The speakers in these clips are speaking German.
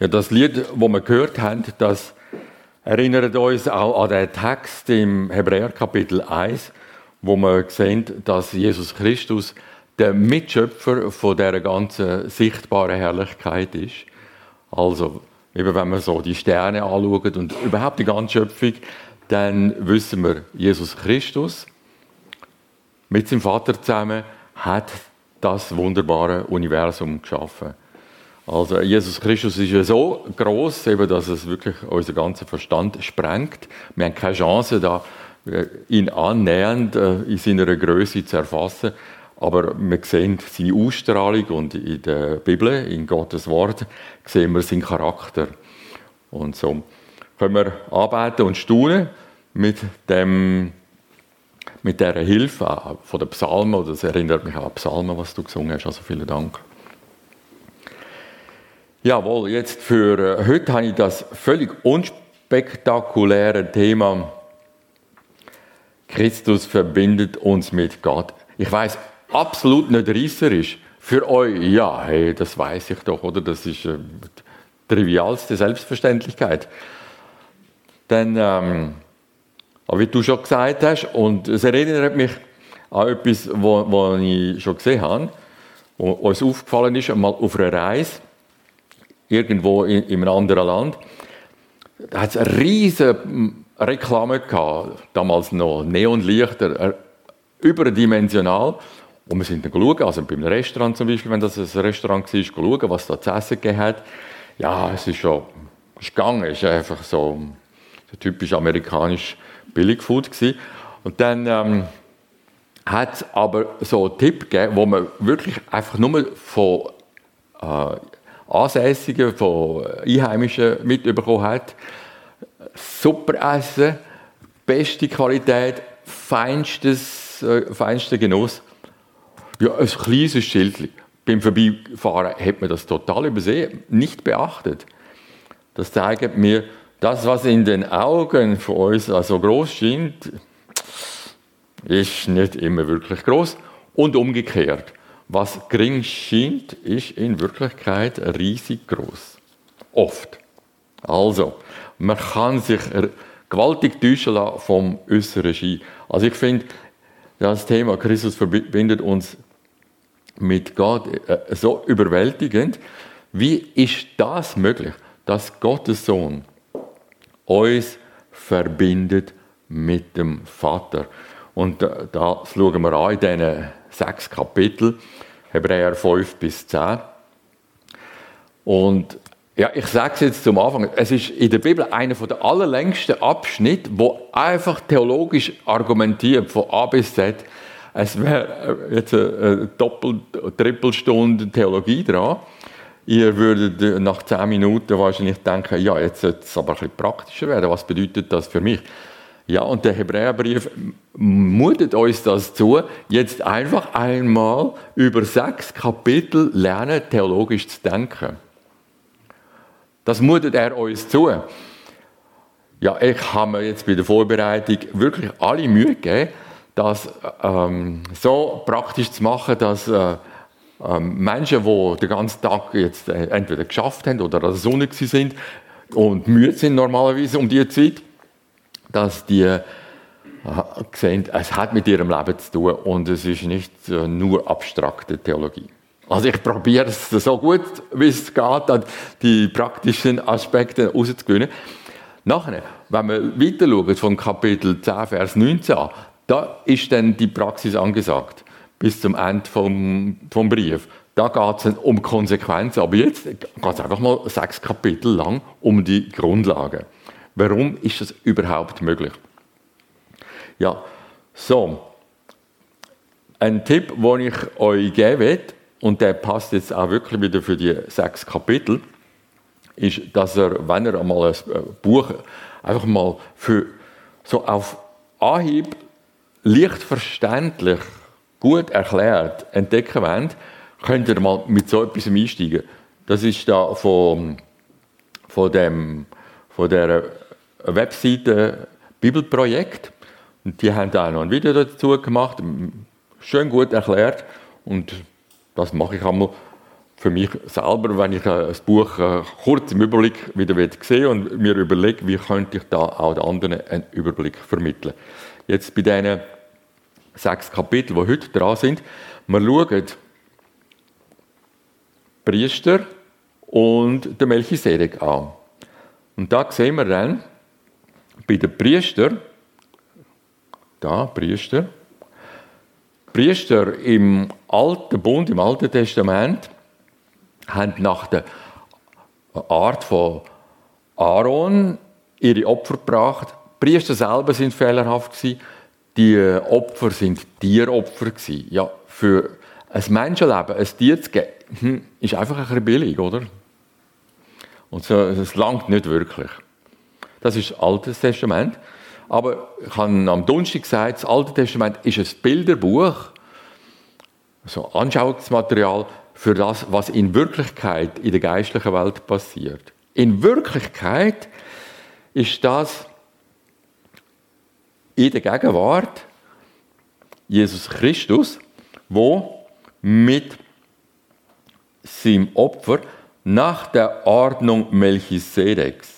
Ja, das Lied, das wir gehört haben, das erinnert uns auch an den Text im Hebräer Kapitel 1, wo wir sehen, dass Jesus Christus der Mitschöpfer von der ganzen sichtbaren Herrlichkeit ist. Also, eben wenn wir so die Sterne anschauen und überhaupt die ganze Schöpfung, dann wissen wir, Jesus Christus mit seinem Vater zusammen hat das wunderbare Universum geschaffen. Also Jesus Christus ist ja so groß, dass es wirklich unseren ganzen Verstand sprengt. Wir haben keine Chance, da äh, ihn annähernd äh, in seiner Größe zu erfassen. Aber wir sehen seine Ausstrahlung und in der Bibel, in Gottes Wort, sehen wir seinen Charakter. Und so können wir arbeiten und staunen mit dem mit dieser Hilfe von den Psalmen, das erinnert mich an Psalmen, was du gesungen hast, also vielen Dank. Jawohl, jetzt für äh, heute habe ich das völlig unspektakuläre Thema Christus verbindet uns mit Gott. Ich weiß absolut nicht reisserisch. Für euch, ja, hey, das weiß ich doch, oder? Das ist äh, trivialste Selbstverständlichkeit. Denn, ähm, wie du schon gesagt hast, und es erinnert mich an etwas, was ich schon gesehen habe, was uns aufgefallen ist, einmal auf einer Reise irgendwo in, in einem anderen Land. Da hat es eine riesige Reklame gehabt, damals noch Neonlichter, äh, überdimensional. Und wir sind dann schauen, also beim Restaurant zum Beispiel, wenn das ein Restaurant war, schauen, was da zu essen gegeben hat. Ja, es ist schon ist gegangen, es war einfach so, so typisch amerikanisch Billigfood. Und dann ähm, hat es aber so einen Tipp gegeben, wo man wirklich einfach nur von äh, Ansässigen, von Einheimischen mitbekommen hat. Super Essen, beste Qualität, feinstes, äh, feinster Genuss. Ja, ein kleines Schild. Beim Vorbeifahren hat man das total übersehen, nicht beachtet. Das zeigt mir, das, was in den Augen von uns also groß scheint, ist nicht immer wirklich groß und umgekehrt. Was gering scheint, ist in Wirklichkeit riesig groß. Oft. Also, man kann sich gewaltig täuschen lassen vom äußeren Schein. Also ich finde, das Thema Christus verbindet uns mit Gott äh, so überwältigend. Wie ist das möglich, dass Gottes Sohn uns verbindet mit dem Vater? Und das schauen wir an in diesen sechs Kapitel, Hebräer 5 bis 10. Und ja, ich sage es jetzt zum Anfang, es ist in der Bibel einer der allerlängsten Abschnitte, wo einfach theologisch argumentiert, von A bis Z. Es wäre äh, jetzt eine Doppel-, Trippelstunde Theologie dran. Ihr würdet äh, nach zehn Minuten wahrscheinlich denken, ja, jetzt sollte es aber ein bisschen praktischer werden. Was bedeutet das für mich? Ja, und der Hebräerbrief mutet uns das zu, jetzt einfach einmal über sechs Kapitel lernen, theologisch zu denken. Das mutet er uns zu. Ja, ich habe mir jetzt bei der Vorbereitung wirklich alle Mühe gegeben, das ähm, so praktisch zu machen, dass äh, äh, Menschen, die den ganzen Tag jetzt äh, entweder geschafft haben oder an der Sonne sind und müde sind normalerweise um diese Zeit, dass die äh, sehen, es hat mit ihrem Leben zu tun und es ist nicht äh, nur abstrakte Theologie. Also ich probiere es so gut, wie es geht, die praktischen Aspekte rauszugewinnen. Nachher, wenn wir weiter schauen, von Kapitel 10, Vers 19 an, da ist dann die Praxis angesagt, bis zum Ende vom, vom Brief. Da geht es um Konsequenzen, aber jetzt geht es einfach mal sechs Kapitel lang um die Grundlagen. Warum ist das überhaupt möglich? Ja, so. Ein Tipp, den ich euch geben will, und der passt jetzt auch wirklich wieder für die sechs Kapitel, ist, dass er, wenn er einmal ein äh, Buch einfach mal für so auf Anhieb leicht verständlich, gut erklärt entdecken wollt, könnt ihr mal mit so etwas einsteigen. Das ist da von, von, dem, von der Webseite Bibelprojekt. Und die haben auch noch ein Video dazu gemacht, schön gut erklärt. Und das mache ich einmal für mich selber, wenn ich äh, das Buch äh, kurz im Überblick wieder sehe und mir überlege, wie könnte ich da auch den anderen einen Überblick vermitteln. Jetzt bei diesen sechs Kapiteln, die heute dran sind, wir schauen Priester und den Melchisedek an. Und da sehen wir dann, bei den Priester, da, Priester, Priester im Alten Bund, im Alten Testament, haben nach der Art von Aaron ihre Opfer gebracht. Die Priester selber sind fehlerhaft. Die Opfer sind Tieropfer. Ja, für ein Menschenleben ein Tier zu geben, hm, ist einfach ein bisschen billig, oder? Und so, es langt nicht wirklich. Das ist das Alte Testament. Aber ich habe am Donnerstag gesagt, das Alte Testament ist ein Bilderbuch, so Anschauungsmaterial für das, was in Wirklichkeit in der geistlichen Welt passiert. In Wirklichkeit ist das in der Gegenwart Jesus Christus, wo mit seinem Opfer nach der Ordnung Melchisedeks,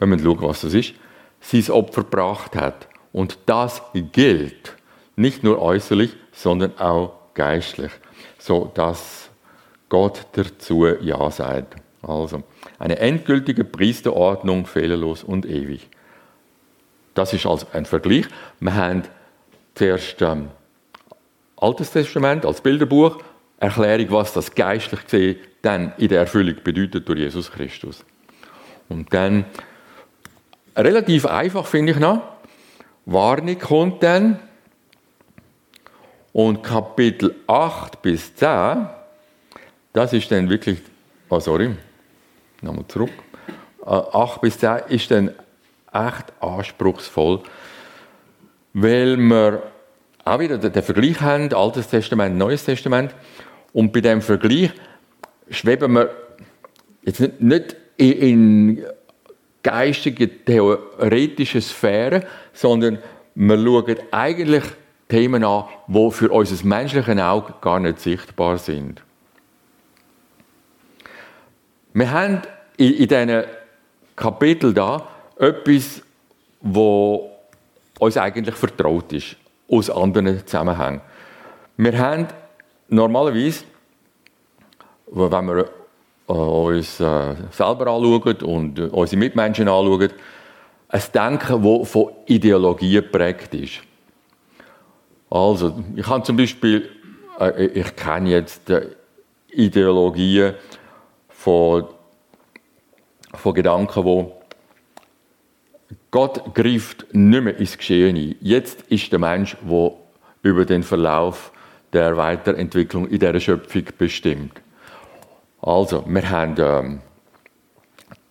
wenn man schaut, was das ist, sein Opfer gebracht hat. Und das gilt nicht nur äußerlich, sondern auch geistlich so dass Gott dazu Ja sagt. Also eine endgültige Priesterordnung, fehlerlos und ewig. Das ist also ein Vergleich. Wir haben zuerst ähm, Altes Testament als Bilderbuch, Erklärung, was das geistlich gesehen dann in der Erfüllung bedeutet durch Jesus Christus. Und dann, relativ einfach finde ich noch, Warnung kommt dann, und Kapitel 8 bis 10, das ist dann wirklich, oh sorry, nochmal zurück. 8 äh, bis 10 ist dann echt anspruchsvoll, weil wir auch wieder den Vergleich haben, Altes Testament, Neues Testament. Und bei dem Vergleich schweben wir jetzt nicht, nicht in geistige, theoretische Sphären, sondern wir schauen eigentlich Themen an, die für unser menschliches Auge gar nicht sichtbar sind. Wir haben in, in diesen Kapiteln da etwas, wo uns eigentlich vertraut ist, aus anderen Zusammenhängen. Wir haben normalerweise, wenn wir uns äh, selber anschauen und unsere Mitmenschen anschauen, ein Denken, das von Ideologien geprägt ist. Also, ich habe zum Beispiel, äh, ich kenne jetzt Ideologien von, von Gedanken, wo Gott greift nicht mehr ins Geschehen ein. Jetzt ist der Mensch, der über den Verlauf der Weiterentwicklung in dieser Schöpfung bestimmt. Also, wir haben ähm,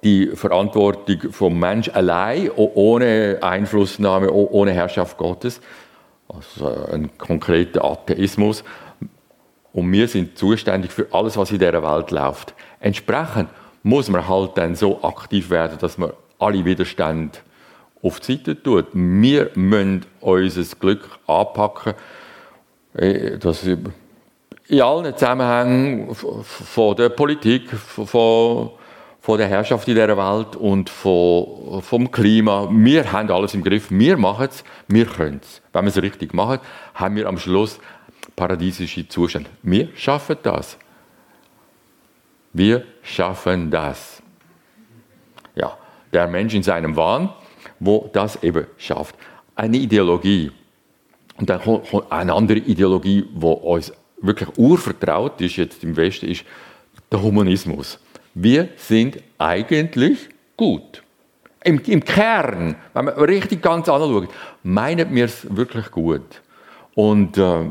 die Verantwortung vom Mensch allein, ohne Einflussnahme, ohne Herrschaft Gottes also ein konkreter Atheismus. Und wir sind zuständig für alles, was in dieser Welt läuft. Entsprechend muss man halt dann so aktiv werden, dass man alle Widerstände auf die Seite tut. Wir müssen unser Glück anpacken, äh, das in allen Zusammenhängen von der Politik, von von der Herrschaft in dieser Welt und von, vom Klima. Wir haben alles im Griff, wir machen es, wir können es. Wenn wir es richtig machen, haben wir am Schluss paradiesische Zustände. Wir schaffen das. Wir schaffen das. Ja, der Mensch in seinem Wahn, wo das eben schafft. Eine Ideologie. Und dann kommt eine andere Ideologie, die uns wirklich urvertraut ist, jetzt im Westen, ist der Humanismus wir sind eigentlich gut. Im, Im, Kern, wenn man richtig ganz anschaut, meinen wir es wirklich gut. Und äh,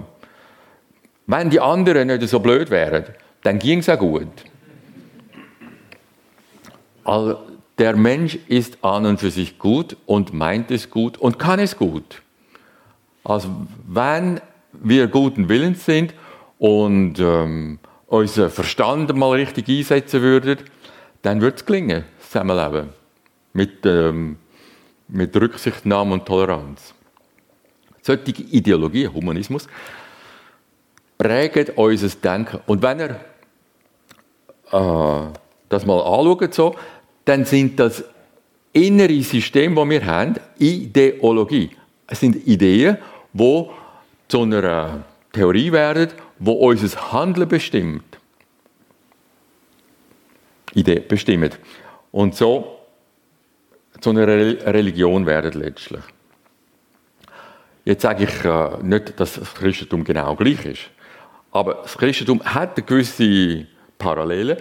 wenn die anderen nicht so blöd wären, dann ging es auch gut. Also, der Mensch ist an und für sich gut und meint es gut und kann es gut. Also wenn wir guten Willens sind und ähm, unseren Verstand mal richtig einsetzen würden, dann würde es gelingen, das Zusammenleben. Mit, ähm, mit Rücksichtnahme und Toleranz. Solche Ideologie, Humanismus, prägen unser Denken. Und wenn ihr äh, das mal anschaut, so, dann sind das innere Systeme, die wir haben, Ideologie. Es sind Ideen, die zu einer Theorie werden, die unser Handeln bestimmt. Idee bestimmt. Und so zu einer Religion werden letztlich. Jetzt sage ich äh, nicht, dass das Christentum genau gleich ist. Aber das Christentum hat eine gewisse Parallele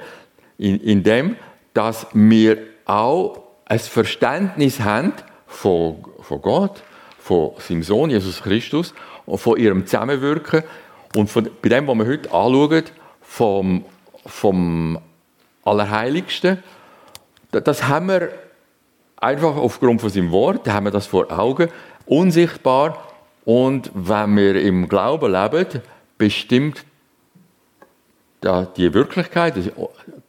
in, in dem, dass wir auch ein Verständnis haben von, von Gott, von seinem Sohn Jesus Christus und von ihrem Zusammenwirken und von, bei dem, was wir heute anschauen, vom, vom Allerheiligsten, das haben wir einfach aufgrund von seinem Wort, haben wir das vor Augen, unsichtbar und wenn wir im Glauben leben, bestimmt die Wirklichkeit, die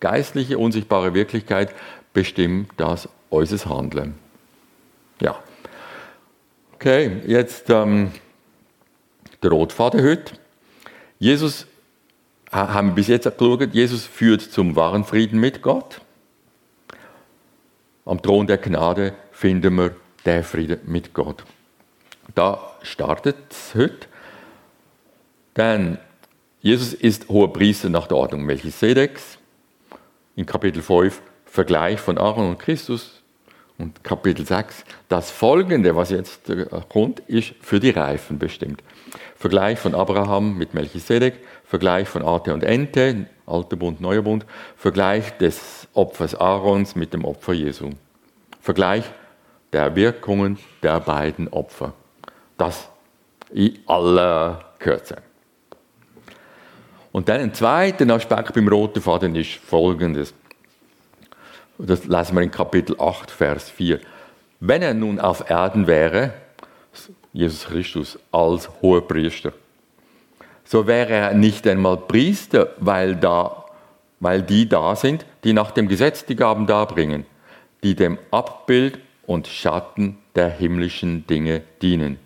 geistliche, unsichtbare Wirklichkeit, bestimmt das unser Handeln. Ja. Okay, jetzt ähm, der Rotfaden heute. Jesus, haben wir bis jetzt geschaut, Jesus führt zum wahren Frieden mit Gott. Am Thron der Gnade finden wir den Frieden mit Gott. Da startet es heute. Denn Jesus ist hoher Priester nach der Ordnung Melchisedeks. In Kapitel 5 Vergleich von Aaron und Christus. Und Kapitel 6, das Folgende, was jetzt äh, kommt, ist für die Reifen bestimmt. Vergleich von Abraham mit Melchisedek, Vergleich von Arte und Ente, Alter Bund, Neuer Bund, Vergleich des Opfers Aarons mit dem Opfer Jesu. Vergleich der Wirkungen der beiden Opfer. Das in aller Kürze. Und dann ein zweiter Aspekt beim roten Faden ist folgendes. Das lesen wir in Kapitel 8, Vers 4. Wenn er nun auf Erden wäre, Jesus Christus als hoher Priester, so wäre er nicht einmal Priester, weil, da, weil die da sind, die nach dem Gesetz die Gaben darbringen, die dem Abbild und Schatten der himmlischen Dinge dienen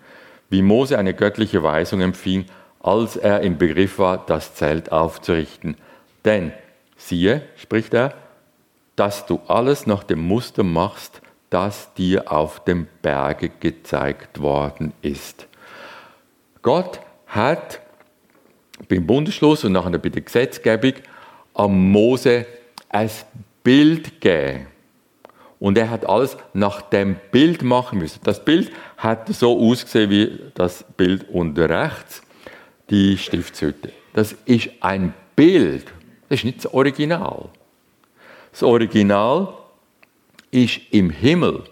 wie Mose eine göttliche Weisung empfing, als er im Begriff war, das Zelt aufzurichten. Denn, siehe, spricht er, dass du alles nach dem Muster machst, das dir auf dem Berge gezeigt worden ist. Gott hat beim Bundesschluss und nachher bei der Gesetzgebung am Mose ein Bild gegeben. Und er hat alles nach dem Bild machen müssen. Das Bild hat so ausgesehen wie das Bild unter rechts, die Stiftshütte. Das ist ein Bild, das ist nicht das Original. Das Original ist im Himmel.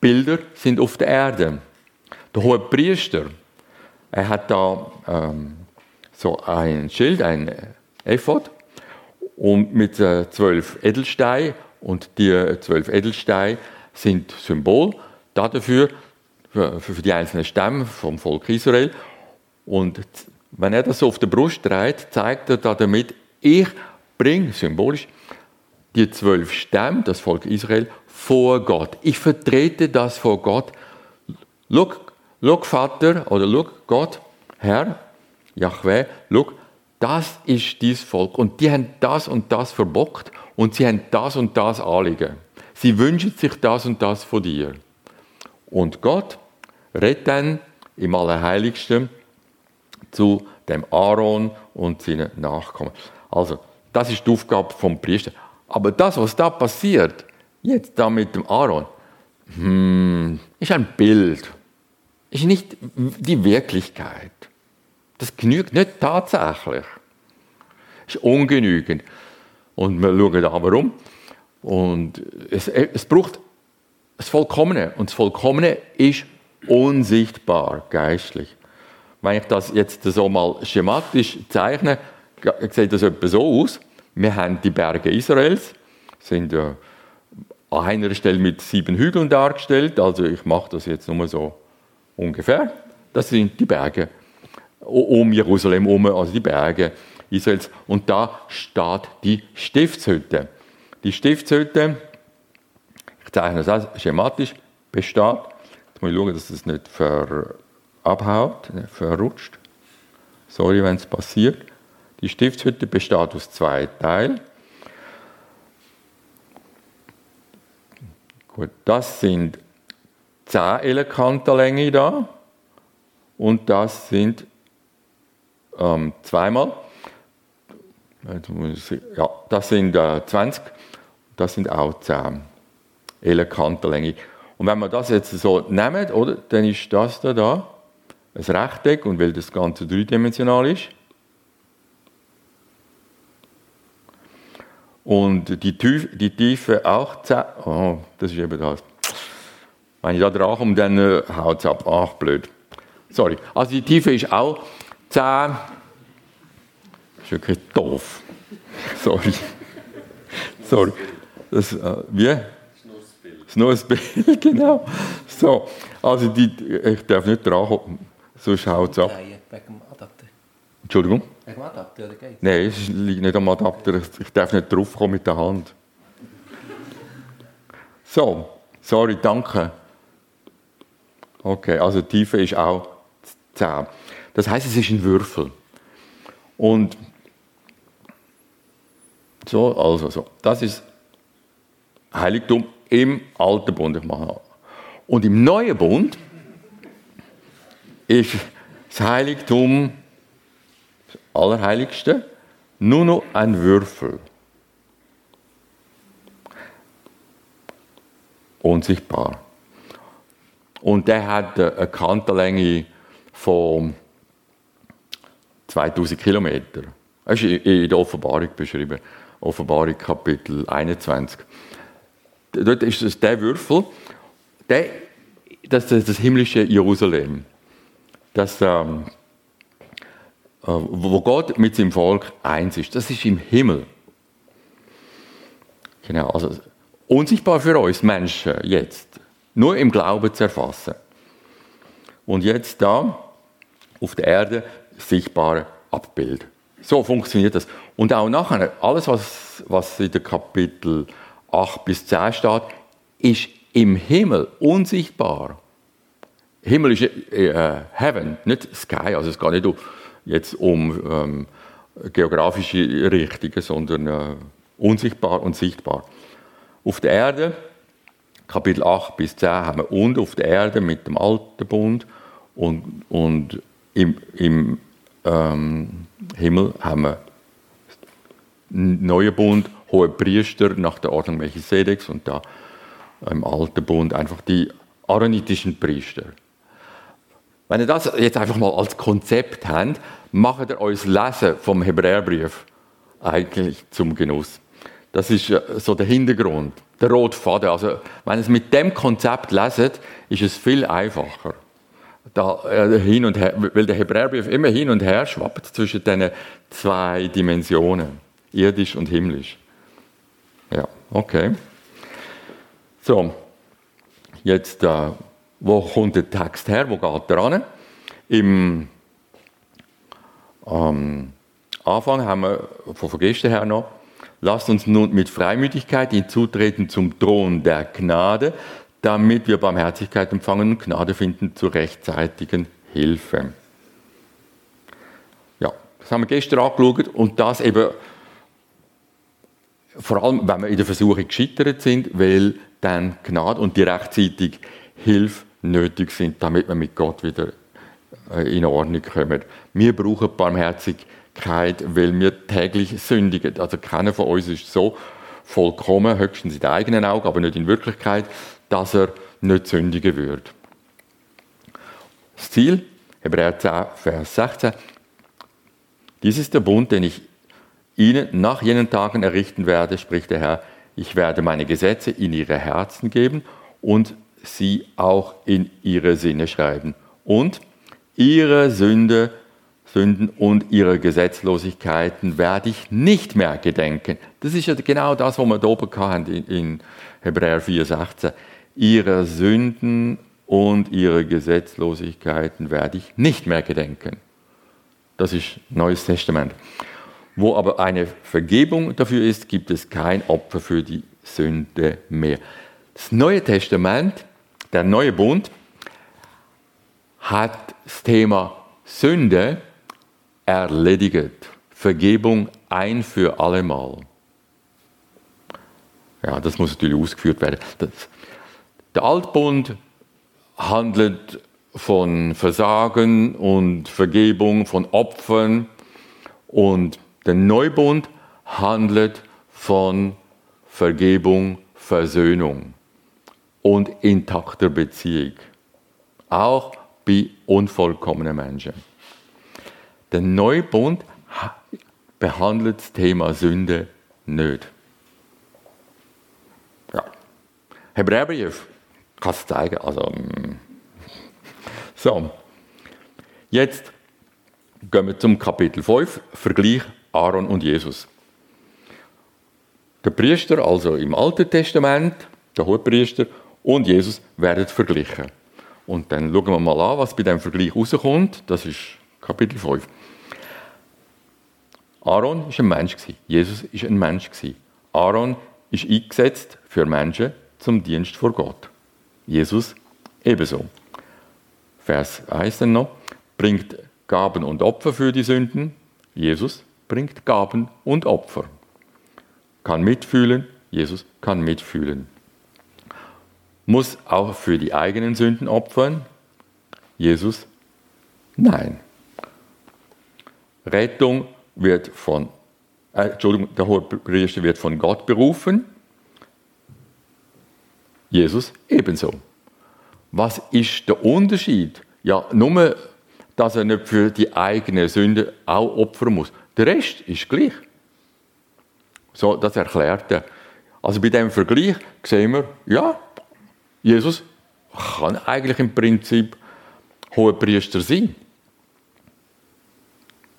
Bilder sind auf der Erde. Der hohe Priester, er hat da ähm, so ein Schild, ein Ephod, und mit äh, zwölf Edelsteinen und die zwölf Edelsteine sind Symbol dafür, für, für die einzelnen Stämme vom Volk Israel. Und wenn er das so auf der Brust trägt, zeigt er damit, ich bringe symbolisch die zwölf Stämme, das Volk Israel, vor Gott. Ich vertrete das vor Gott. Look, look Vater oder look Gott, Herr, Yahweh, look, das ist dies Volk und die haben das und das verbockt und sie haben das und das Anliegen. Sie wünschen sich das und das von dir. Und Gott redet dann im Allerheiligsten zu dem Aaron und seinen Nachkommen. Also, das ist die Aufgabe vom Priester. Aber das, was da passiert, jetzt da mit dem Aaron, hmm, ist ein Bild. Ist nicht die Wirklichkeit. Das genügt nicht tatsächlich. Ist ungenügend. Und wir schauen da warum. Und es, es braucht das Vollkommene. Und das Vollkommene ist unsichtbar geistlich. Wenn ich das jetzt so mal schematisch zeichne, sieht das etwa so aus. Wir haben die Berge Israels, sind ja an einer Stelle mit sieben Hügeln dargestellt. Also ich mache das jetzt nur so ungefähr. Das sind die Berge um Jerusalem herum, also die Berge Israels. Und da steht die Stiftshütte. Die Stiftshütte, ich zeichne das schematisch, besteht, jetzt muss ich schauen, dass das nicht ver, abhaut, verrutscht. Sorry, wenn es passiert. Die Stiftshütte besteht aus zwei Teilen. Gut, das sind 10 Elekanterlänge da und das sind ähm, zweimal, ja, das sind äh, 20, das sind auch 10 Elekanterlänge. Und wenn wir das jetzt so nehmen, oder, dann ist das da, da ein Rechteck und weil das Ganze dreidimensional ist. Und die Tiefe, die Tiefe auch 10, oh, das ist eben das. Wenn ich da dran komme, dann äh, haut es ab. Ach, blöd. Sorry. Also die Tiefe ist auch 10. Das ist wirklich doof. Sorry. Sorry. Das, äh, wie? Das ist nur ein Bild, genau. So, also die, ich darf nicht dran kommen, sonst haut es ab. Entschuldigung? Dem Adapter, oder geht Nein, es liegt nicht am Adapter. Ich darf nicht draufkommen mit der Hand. So, sorry, danke. Okay, also die Tiefe ist auch 10. Das heißt, es ist ein Würfel. Und so, also so. Das ist Heiligtum im alten Bund. Ich mache Und im neuen Bund ist das Heiligtum, Allerheiligste, nur noch ein Würfel. Unsichtbar. Und der hat eine Kantenlänge von 2000 Kilometern. Das ist in der Offenbarung beschrieben. Offenbarung Kapitel 21. Dort ist es der Würfel, der, das ist das himmlische Jerusalem. Das, ähm, äh, wo Gott mit seinem Volk eins ist. Das ist im Himmel. Genau, also unsichtbar für uns Menschen jetzt nur im Glauben zu erfassen. Und jetzt da auf der Erde sichtbare Abbild. So funktioniert das. Und auch nachher, alles, was, was in den Kapitel 8 bis 10 steht, ist im Himmel unsichtbar. Himmel ist äh, Heaven, nicht Sky. Also es geht nicht jetzt um ähm, geografische Richtungen, sondern äh, unsichtbar und sichtbar. Auf der Erde Kapitel 8 bis 10 haben wir und auf der Erde mit dem alten Bund und, und im, im ähm, Himmel haben wir einen neuen Bund, hohe Priester nach der Ordnung Melchisedeks und da im alten Bund einfach die aaronitischen Priester. Wenn ihr das jetzt einfach mal als Konzept habt, macht ihr euch Lesen vom Hebräerbrief eigentlich zum Genuss. Das ist äh, so der Hintergrund der rote Faden. Also, wenn ihr es mit dem Konzept leset, ist es viel einfacher. Da, äh, hin und her, weil der Hebräerbrief immer hin und her schwappt zwischen diesen zwei Dimensionen, irdisch und himmlisch. Ja, okay. So, jetzt, äh, wo kommt der Text her? Wo geht er an? Im ähm, Anfang haben wir von gestern her noch Lasst uns nun mit Freimütigkeit hinzutreten zum Thron der Gnade, damit wir Barmherzigkeit empfangen und Gnade finden zur rechtzeitigen Hilfe. Ja, das haben wir gestern angeschaut und das eben vor allem, wenn wir in der Versuchung gescheitert sind, weil dann Gnade und die rechtzeitige Hilfe nötig sind, damit wir mit Gott wieder äh, in Ordnung kommen. Wir brauchen Barmherzigkeit weil wir täglich sündigen. Also keiner von uns ist so vollkommen, höchstens in den eigenen Augen, aber nicht in Wirklichkeit, dass er nicht sündigen würde. Das Ziel, Hebräer 10, Vers 16, dies ist der Bund, den ich ihnen nach jenen Tagen errichten werde, spricht der Herr, ich werde meine Gesetze in ihre Herzen geben und sie auch in ihre Sinne schreiben. Und ihre Sünde Sünden und ihre Gesetzlosigkeiten werde ich nicht mehr gedenken. Das ist ja genau das, was wir da oben hatten in Hebräer 4,16. Ihre Sünden und ihre Gesetzlosigkeiten werde ich nicht mehr gedenken. Das ist Neues Testament. Wo aber eine Vergebung dafür ist, gibt es kein Opfer für die Sünde mehr. Das Neue Testament, der neue Bund, hat das Thema Sünde erledigt. Vergebung ein für allemal. Ja, das muss natürlich ausgeführt werden. Das, der Altbund handelt von Versagen und Vergebung, von Opfern und der Neubund handelt von Vergebung, Versöhnung und intakter Beziehung. Auch bei unvollkommenen Menschen. Der Neubund behandelt das Thema Sünde nicht. Ja. Hebräerbrief, kann es zeigen. Also, mm. so. Jetzt gehen wir zum Kapitel 5, Vergleich Aaron und Jesus. Der Priester, also im Alten Testament, der Hohepriester und Jesus werden verglichen. Und dann schauen wir mal an, was bei dem Vergleich rauskommt. Das ist Kapitel 5. Aaron ist ein Mensch Jesus ist ein Mensch Aaron ist eingesetzt für Menschen zum Dienst vor Gott. Jesus ebenso. Vers 1 dann noch, bringt Gaben und Opfer für die Sünden. Jesus bringt Gaben und Opfer. Kann mitfühlen, Jesus kann mitfühlen. Muss auch für die eigenen Sünden opfern. Jesus, nein. Rettung wird von, äh, Entschuldigung, der Hohepriester wird von Gott berufen. Jesus ebenso. Was ist der Unterschied? Ja, nur, dass er nicht für die eigene Sünde auch opfern muss. Der Rest ist gleich. So, das erklärt er. Also bei dem Vergleich sehen wir, ja, Jesus kann eigentlich im Prinzip Hohepriester sein.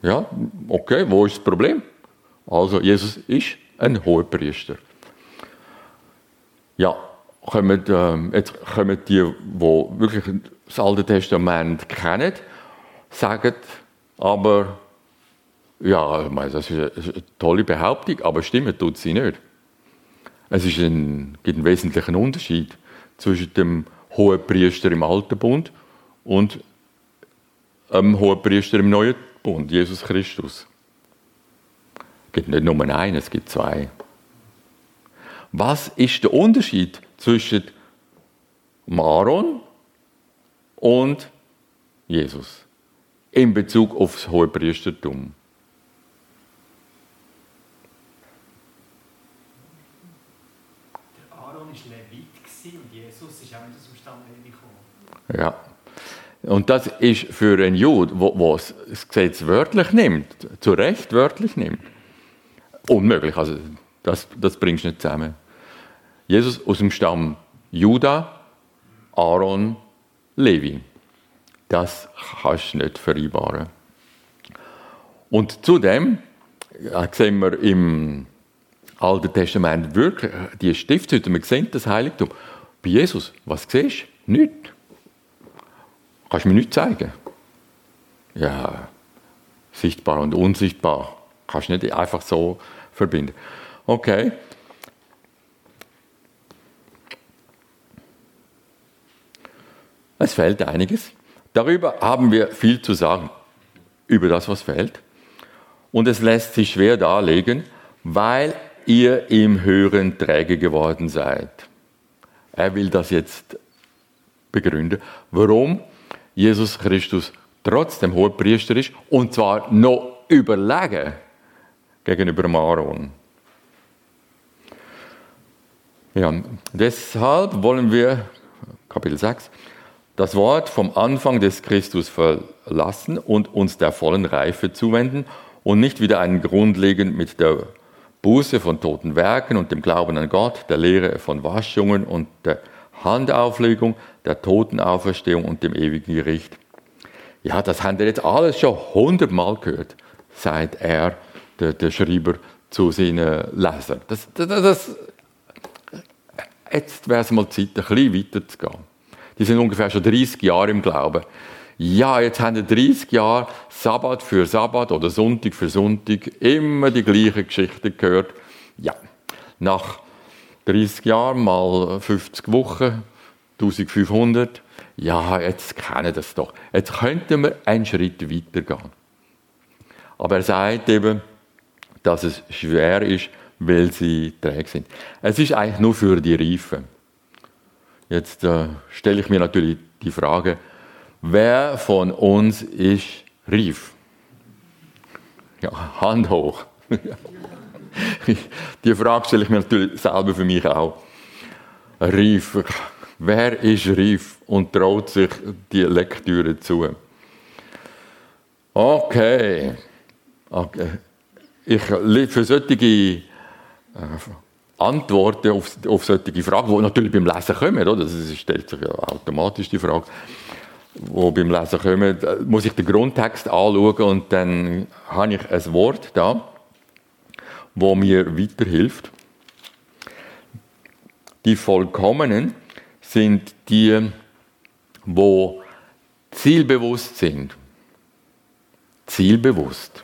Ja, okay, wo ist das Problem? Also, Jesus ist ein Hohepriester. Ja, kommen, äh, jetzt kommen die, die wirklich das Alte Testament kennen, sagen aber, ja, das ist eine tolle Behauptung, aber stimmen tut sie nicht. Es ist ein, gibt einen wesentlichen Unterschied zwischen dem Hohepriester im Alten Bund und dem Hohepriester im Neuen Bund, Jesus Christus. Es gibt nicht nur einen, es gibt zwei. Was ist der Unterschied zwischen Aaron und Jesus in Bezug auf das Hohepriestertum? Der Aaron war Levit und Jesus ist auch nicht aus dem Stamm Levi gekommen. Ja. Und das ist für einen Jude, der das Gesetz wörtlich nimmt, zu Recht wörtlich nimmt, unmöglich. Also das, das bringst du nicht zusammen. Jesus aus dem Stamm Juda, Aaron, Levi. Das kannst du nicht vereinbaren. Und zudem ja, sehen wir im Alten Testament wirklich die Stiftshütte, wir sehen das Heiligtum. Bei Jesus, was siehst du? Nichts. Kannst du mir nichts zeigen? Ja, sichtbar und unsichtbar. Kannst du nicht einfach so verbinden. Okay. Es fehlt einiges. Darüber haben wir viel zu sagen, über das, was fehlt. Und es lässt sich schwer darlegen, weil ihr im Hören träge geworden seid. Er will das jetzt begründen. Warum? Jesus Christus trotzdem Hohepriester ist und zwar noch überlegen gegenüber Aaron. Ja, deshalb wollen wir, Kapitel 6, das Wort vom Anfang des Christus verlassen und uns der vollen Reife zuwenden und nicht wieder einen Grund legen mit der Buße von toten Werken und dem Glauben an Gott, der Lehre von Waschungen und der Handauflegung, der Totenauferstehung und dem ewigen Gericht. Ja, das haben wir jetzt alles schon hundertmal gehört, sagt er, der, der Schreiber, zu seinen Lesern. Das, das, das, jetzt wäre es mal Zeit, ein bisschen weiter zu gehen. Die sind ungefähr schon 30 Jahre im Glauben. Ja, jetzt haben wir 30 Jahre Sabbat für Sabbat oder Sonntag für Sonntag immer die gleiche Geschichte gehört. Ja, nach 30 Jahre mal 50 Wochen, 1500. Ja, jetzt kennen das doch. Jetzt könnten wir einen Schritt weiter gehen. Aber er sagt eben, dass es schwer ist, weil sie träge sind. Es ist eigentlich nur für die Reifen. Jetzt äh, stelle ich mir natürlich die Frage, wer von uns ist reif? Ja, Hand hoch. die Frage stelle ich mir natürlich selber für mich auch. Reif. Wer ist reif und traut sich die Lektüre zu? Okay. okay. Ich, für solche äh, Antworten auf, auf solche Fragen, die natürlich beim Lesen kommen, oder? das stellt sich ja automatisch die Frage, wo beim Lesen kommen, muss ich den Grundtext anschauen und dann habe ich ein Wort da, wo mir weiterhilft. Die Vollkommenen sind die, wo zielbewusst sind. Zielbewusst.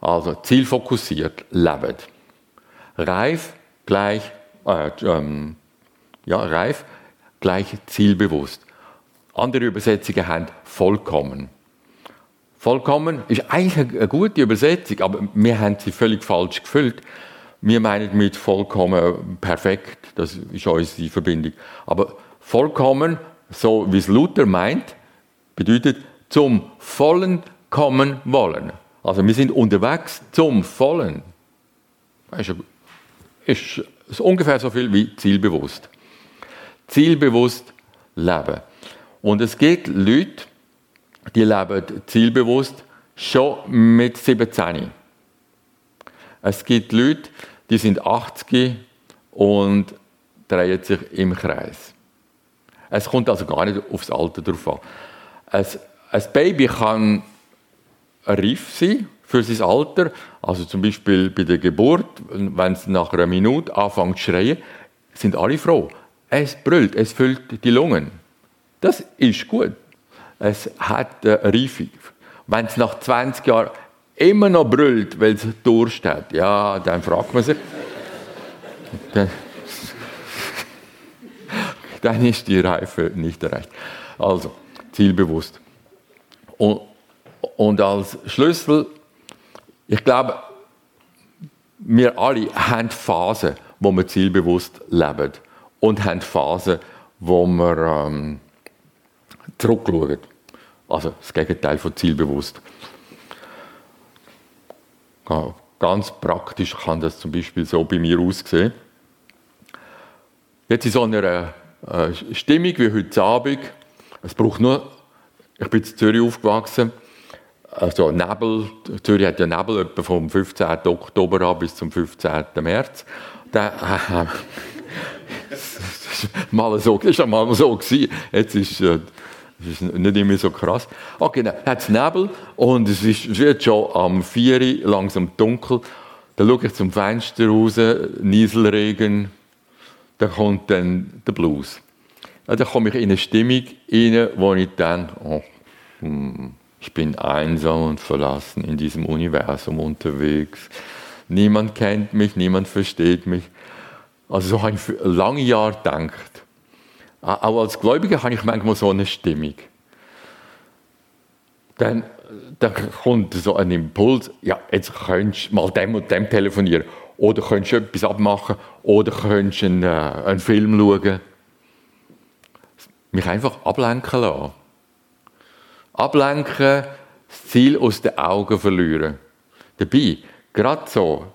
Also zielfokussiert leben. Reif gleich, äh, ähm, ja, reif gleich zielbewusst. Andere Übersetzungen haben vollkommen. Vollkommen ist eigentlich eine gute Übersetzung, aber wir haben sie völlig falsch gefüllt. Wir meinen mit vollkommen perfekt, das ist unsere Verbindung. Aber vollkommen, so wie es Luther meint, bedeutet zum Vollen kommen wollen. Also wir sind unterwegs zum Vollen. Das ist, ist ungefähr so viel wie zielbewusst. Zielbewusst leben. Und es gibt Leute, die leben zielbewusst schon mit 17. Es gibt Leute, die sind 80 und drehen sich im Kreis. Es kommt also gar nicht aufs Alter drauf an. Ein, ein Baby kann reif sein für sein Alter, also zum Beispiel bei der Geburt, wenn es nach einer Minute anfängt zu schreien, sind alle froh. Es brüllt, es füllt die Lungen. Das ist gut. Es hat eine Reifung. Wenn es nach 20 Jahren immer noch brüllt, weil es Durst hat, ja, dann fragt man sich, dann, dann ist die Reife nicht erreicht. Also, zielbewusst. Und, und als Schlüssel, ich glaube, wir alle haben Phasen, wo wir zielbewusst leben und haben Phasen, wo wir ähm, zurückschauen. Also das Gegenteil von zielbewusst. Ganz praktisch kann das zum Beispiel so bei mir aussehen. Jetzt in so einer äh, Stimmung wie heute Abend, es braucht nur, ich bin in Zürich aufgewachsen, also Nebel, Zürich hat ja Nebel etwa vom 15. Oktober an bis zum 15. März. Da, äh, das mal so, das war mal so. Jetzt ist äh, das ist nicht immer so krass. Okay, dann hat es Nebel und es, ist, es wird schon am 4 Uhr langsam dunkel. Dann schaue ich zum Fenster raus, Nieselregen, dann kommt dann der Blues. Ja, dann komme ich in eine Stimmung rein, wo ich dann, oh, hm, ich bin einsam und verlassen in diesem Universum unterwegs. Niemand kennt mich, niemand versteht mich. Also so habe ich lange Jahre gedacht. Auch als Gläubiger habe ich manchmal so eine Stimmung. Dann, dann kommt so ein Impuls, ja, jetzt könntest du mal dem und dem telefonieren. Oder könntest du etwas abmachen. Oder könntest einen, äh, einen Film schauen. Mich einfach ablenken lassen. Ablenken, das Ziel aus den Augen verlieren. Dabei, gerade so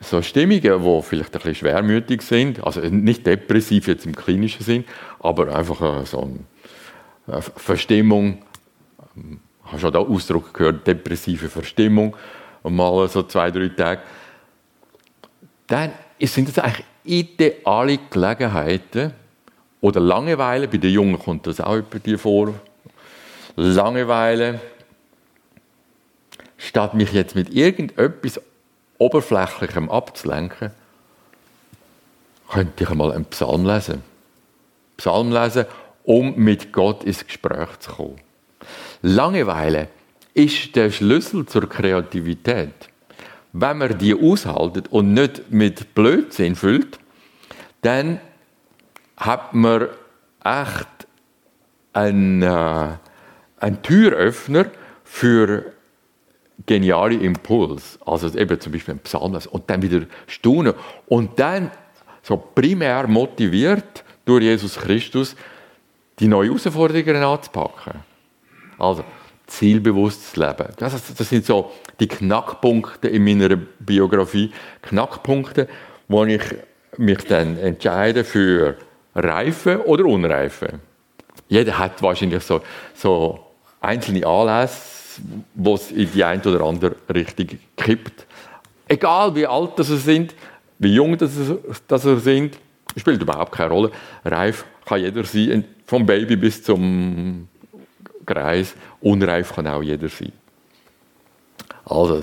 so Stimmungen, die vielleicht ein bisschen schwermütig sind, also nicht depressiv jetzt im klinischen Sinn, aber einfach äh, so eine Verstimmung, ähm, hast du auch den Ausdruck gehört, depressive Verstimmung, mal so zwei, drei Tage, dann sind das eigentlich ideale Gelegenheiten, oder Langeweile, bei den Jungen kommt das auch bei dir vor, Langeweile, statt mich jetzt mit irgendetwas Oberflächlichem abzulenken, könnte ich einmal einen Psalm lesen. Psalm lesen, um mit Gott ins Gespräch zu kommen. Langeweile ist der Schlüssel zur Kreativität. Wenn man die aushaltet und nicht mit Blödsinn füllt, dann hat man echt einen, äh, einen Türöffner für geniale Impuls. Also eben zum Beispiel ein Psalm und dann wieder staunen und dann so primär motiviert durch Jesus Christus die neuen Herausforderungen anzupacken. Also zielbewusstes Leben. Das, das sind so die Knackpunkte in meiner Biografie. Knackpunkte, wo ich mich dann entscheide für Reife oder Unreife. Jeder hat wahrscheinlich so, so einzelne Anlässe, wo es in die eine oder andere Richtung kippt. Egal wie alt sie sind, wie jung sie sind, spielt überhaupt keine Rolle. Reif kann jeder sein, vom Baby bis zum Kreis. Unreif kann auch jeder sein. Also,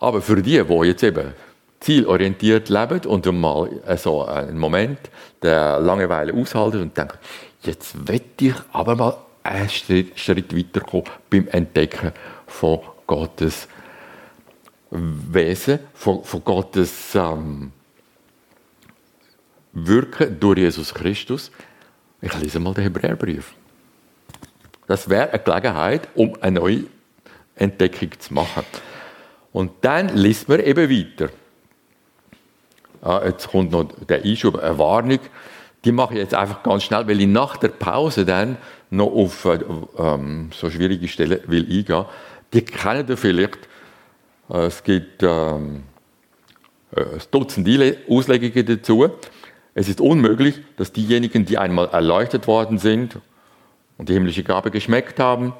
aber für die, die jetzt eben zielorientiert leben und mal so einen Moment der Langeweile aushalten und denken, jetzt will ich aber mal einen Schritt, weiterkommen beim Entdecken von Gottes Wesen, von, von Gottes ähm, Wirken durch Jesus Christus. Ich lese mal den Hebräerbrief. Das wäre eine Gelegenheit, um eine neue Entdeckung zu machen. Und dann liest man eben weiter. Ja, jetzt kommt noch der Einschub, eine Warnung. Die mache ich jetzt einfach ganz schnell, weil ich nach der Pause dann noch auf äh, ähm, so schwierige Stellen will eingehen. Die kennen ihr vielleicht. Äh, es gibt ähm, äh, ein Dutzend Auslegungen dazu. Es ist unmöglich, dass diejenigen, die einmal erleuchtet worden sind und die himmlische Gabe geschmeckt haben,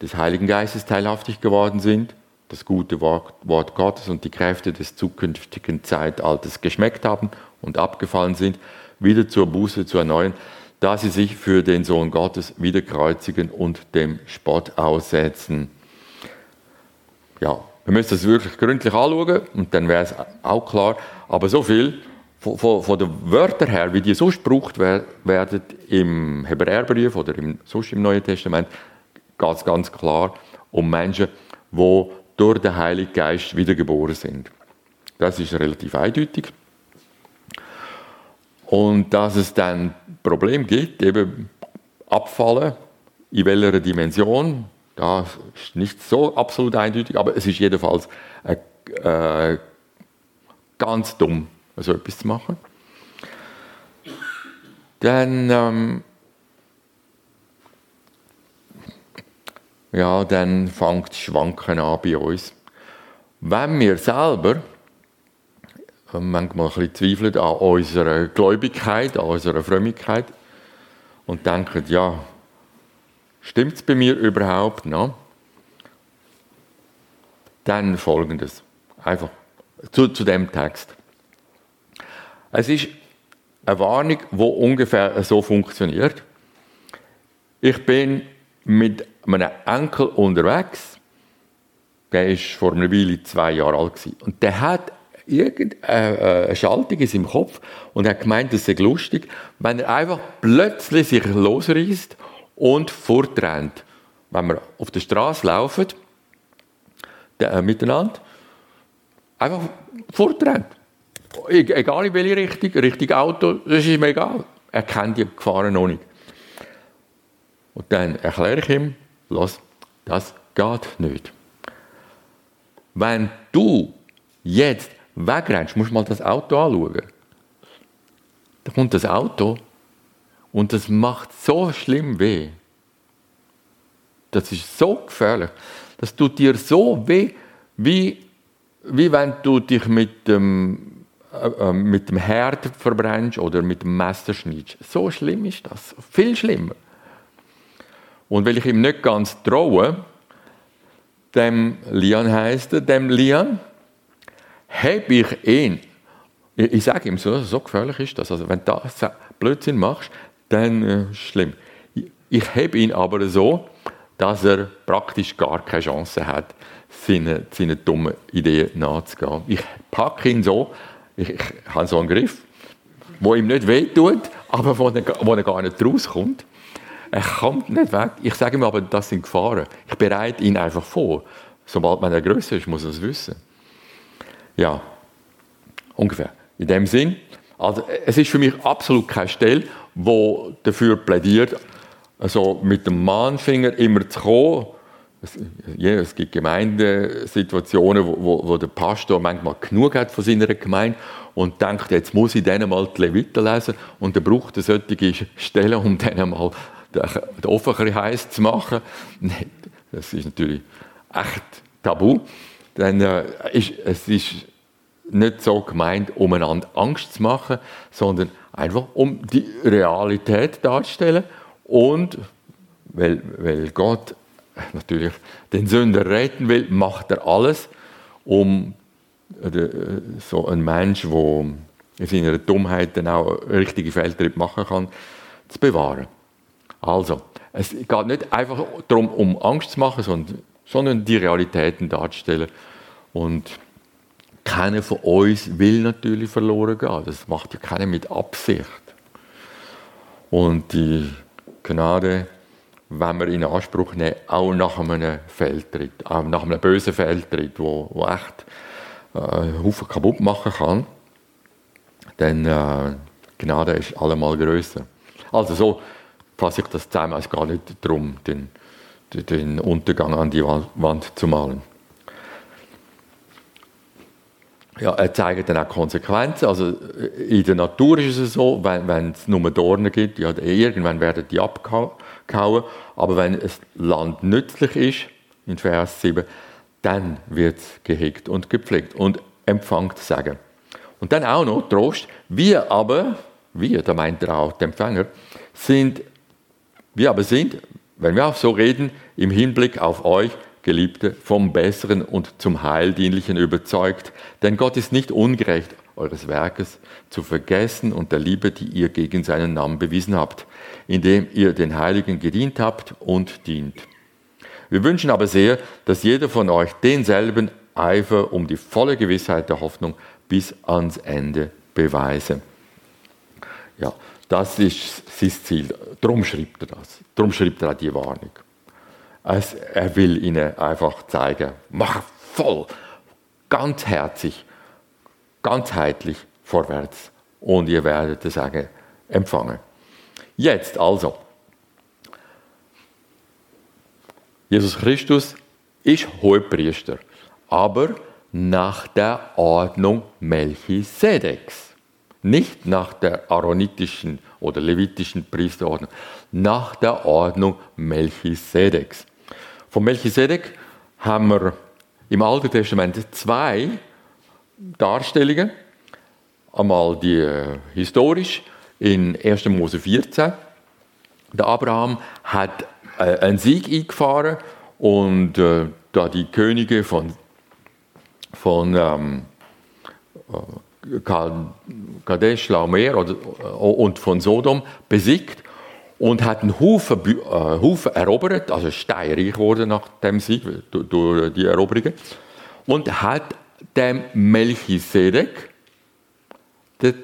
des Heiligen Geistes teilhaftig geworden sind, das gute Wort Gottes und die Kräfte des zukünftigen Zeitalters geschmeckt haben und abgefallen sind, wieder zur Buße zu erneuern, da sie sich für den Sohn Gottes wieder kreuzigen und dem Spott aussetzen. Ja, wir müssen das wirklich gründlich anschauen und dann wäre es auch klar. Aber so viel von, von, von den Wörtern her, wie die sonst gebraucht werden im Hebräerbrief oder im, sonst im Neuen Testament, geht es ganz klar um Menschen, die durch den Heiligen Geist wiedergeboren sind. Das ist relativ eindeutig. Und dass es dann Problem gibt, eben abfallen, in welcher Dimension, das ist nicht so absolut eindeutig, aber es ist jedenfalls äh, äh, ganz dumm, so etwas zu machen. Dann ähm, ja, dann fängt Schwanken an bei uns. Wenn wir selber manchmal ein bisschen zweifeln an unserer Gläubigkeit, an unserer Frömmigkeit und denken, ja, stimmt es bei mir überhaupt noch? Dann folgendes, einfach zu, zu dem Text. Es ist eine Warnung, die ungefähr so funktioniert. Ich bin mit einem Enkel unterwegs. Der war vor einer Weile zwei Jahre alt. Und der hat irgendeine Schaltung in seinem Kopf und hat gemeint, das sei lustig, wenn er einfach plötzlich sich losreißt und fortrennt. Wenn wir auf der Straße laufen, äh, miteinander, einfach fortrennt. E-, egal in welche Richtung, Richtung Auto, das ist ihm egal. Er kennt die Gefahren noch nicht. Und dann erkläre ich ihm, los, das geht nicht. Wenn du jetzt wegrennst, musst du mal das Auto anschauen. Da kommt das Auto und das macht so schlimm weh. Das ist so gefährlich. Das tut dir so weh, wie, wie wenn du dich mit dem, äh, äh mit dem Herd verbrennst oder mit dem Messer schneidest. So schlimm ist das. Viel schlimmer. Und weil ich ihm nicht ganz traue, dem Lian heißt er, dem Lian, habe ich ihn, ich, ich sage ihm so, so gefährlich ist das, also wenn du das Blödsinn machst, dann äh, schlimm. Ich, ich habe ihn aber so, dass er praktisch gar keine Chance hat, seine, seine dummen Ideen nachzugehen. Ich packe ihn so, ich, ich habe so einen Griff, wo ihm nicht wehtut, aber wo er, wo er gar nicht rauskommt. Er kommt nicht weg. Ich sage ihm aber, das sind Gefahren. Ich bereite ihn einfach vor. Sobald man größer ist, muss er es wissen. Ja, ungefähr. In dem Sinn, also es ist für mich absolut keine Stelle, wo dafür plädiert, also mit dem Mahnfinger immer zu kommen. es, gibt Gemeindesituationen, wo, wo, der Pastor manchmal genug hat von seiner Gemeinde und denkt, jetzt muss ich denen mal die Leviten lesen und dann braucht er solche Stellen, um denen mal den Ofen heiß zu machen. Das ist natürlich echt tabu. Denn äh, ist, es ist nicht so gemeint, um einander Angst zu machen, sondern einfach um die Realität darzustellen und weil, weil Gott natürlich den Sünder retten will, macht er alles, um äh, so einen Mensch, der in seiner Dummheit dann auch richtige Fehltritte machen kann, zu bewahren. Also, es geht nicht einfach darum, um Angst zu machen, sondern, sondern die Realitäten darzustellen. Und keiner von uns will natürlich verloren gehen. Das macht ja keiner mit Absicht. Und die Gnade wenn wir in Anspruch nehmen, auch nach einem Fehltritt, auch nach einem bösen Fehltritt, wo, wo echt äh, einen Haufen kaputt machen kann, dann äh, Gnade ist allemal größer. Also so fasse ich das zusammen, es geht nicht darum, den, den Untergang an die Wand zu malen. Ja, er zeigt dann auch Konsequenzen. Also in der Natur ist es so, wenn, es nur Dornen gibt, ja, irgendwann werden die abgehauen gehauen. Aber wenn das Land nützlich ist, in Vers 7, dann wird es gehegt und gepflegt und empfängt Sagen. Und dann auch noch Trost, wir aber, wir, da meint er auch die Empfänger, sind, wir aber sind, wenn wir auch so reden, im Hinblick auf euch, Geliebte, vom Besseren und zum Heildienlichen überzeugt. Denn Gott ist nicht ungerecht, eures Werkes zu vergessen und der Liebe, die ihr gegen seinen Namen bewiesen habt, indem ihr den Heiligen gedient habt und dient. Wir wünschen aber sehr, dass jeder von euch denselben Eifer um die volle Gewissheit der Hoffnung bis ans Ende beweise. Ja, das ist sein Ziel. Darum schreibt er das. Darum schreibt er auch die Warnung. Er will ihnen einfach zeigen, mach voll, ganzherzig, ganzheitlich vorwärts und ihr werdet es sagen, empfangen. Jetzt also, Jesus Christus ist Hohepriester, aber nach der Ordnung Melchisedeks. Nicht nach der aaronitischen oder levitischen Priesterordnung, nach der Ordnung Melchisedeks. Von Melchisedek haben wir im Alten Testament zwei Darstellungen. Einmal die äh, historisch in 1. Mose 14. Der Abraham hat äh, einen Sieg eingefahren und äh, da die Könige von, von ähm, äh, Kadesh, Laumer oder, äh, und von Sodom besiegt und hat einen Haufen, äh, Haufen erobert, also steinreich geworden nach dem Sieg durch, durch die Eroberungen und hat dem Melchisedek den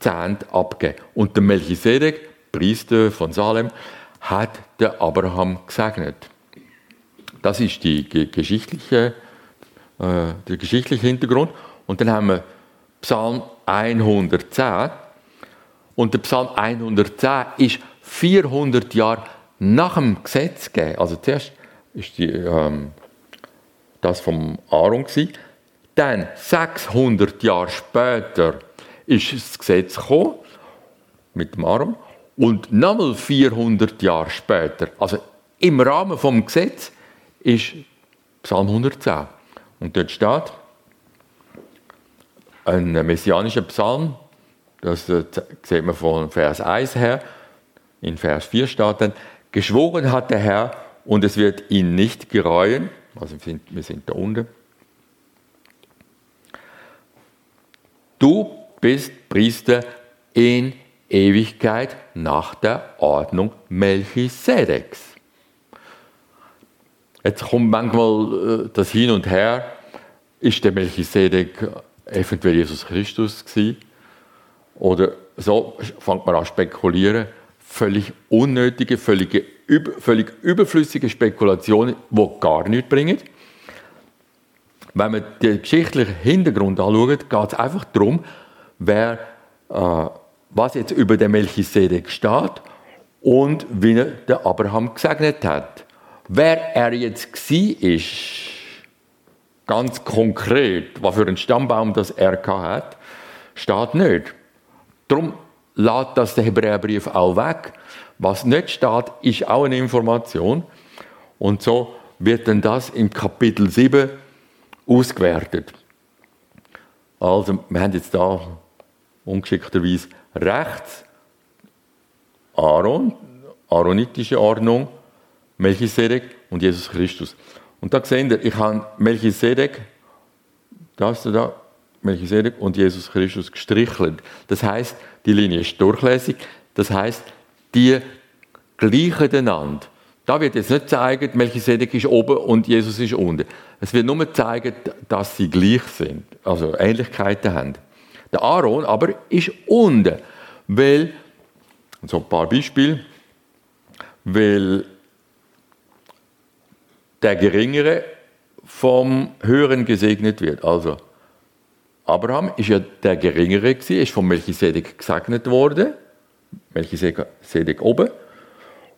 Zehnt abgegeben. Und der Melchisedek, Priester von Salem, hat den Abraham gesegnet. Das ist die geschichtliche, äh, der geschichtliche Hintergrund. Und dann haben wir Psalm 110. Und der Psalm 110 ist 400 Jahre nach dem Gesetz gegeben. Also zuerst die, ähm, das vom Aaron gewesen. Dann 600 Jahre später ist das Gesetz gekommen mit dem Arm und nochmal 400 Jahre später, also im Rahmen vom Gesetz, ist Psalm 110. Und dort steht ein messianischer Psalm, das äh, sieht man von Vers 1 her, in Vers 4 steht dann, geschworen hat der Herr und es wird ihn nicht gereuen, also wir sind, wir sind da unten, Du bist Priester in Ewigkeit nach der Ordnung Melchisedeks. Jetzt kommt manchmal äh, das Hin und Her. Ist der Melchisedek eventuell Jesus Christus gewesen? Oder so fängt man an spekulieren. Völlig unnötige, völlig, völlig überflüssige Spekulationen, die gar nichts bringen. Wenn man den geschichtlichen Hintergrund anschaut, geht es einfach darum, wer, äh, was jetzt über den Melchisedek steht und wie er den Abraham gesegnet hat. Wer er jetzt war, ist, ganz konkret, was für ein Stammbaum das er hat, steht nicht. Darum lädt das der Hebräerbrief auch weg. Was nicht steht, ist auch eine Information. Und so wird dann das im Kapitel 7 ausgewertet. Also, wir haben jetzt da ungeschickterweise rechts Aaron, aaronitische Ordnung, Melchisedek und Jesus Christus. Und da sehen wir, ich habe Melchisedek, da da, Melchisedek und Jesus Christus gestrichelt. Das heißt, die Linie ist durchlässig. Das heißt, die gleichen einander. Da wird jetzt nicht zeigen, Melchisedek ist oben und Jesus ist unten. Es wird nur zeigen, dass sie gleich sind, also Ähnlichkeiten haben. Der Aaron aber ist unten, weil, so ein paar Beispiele, weil der Geringere vom Höheren gesegnet wird. Also, Abraham ist ja der Geringere, ist von Melchisedek gesegnet worden. Melchisedek oben.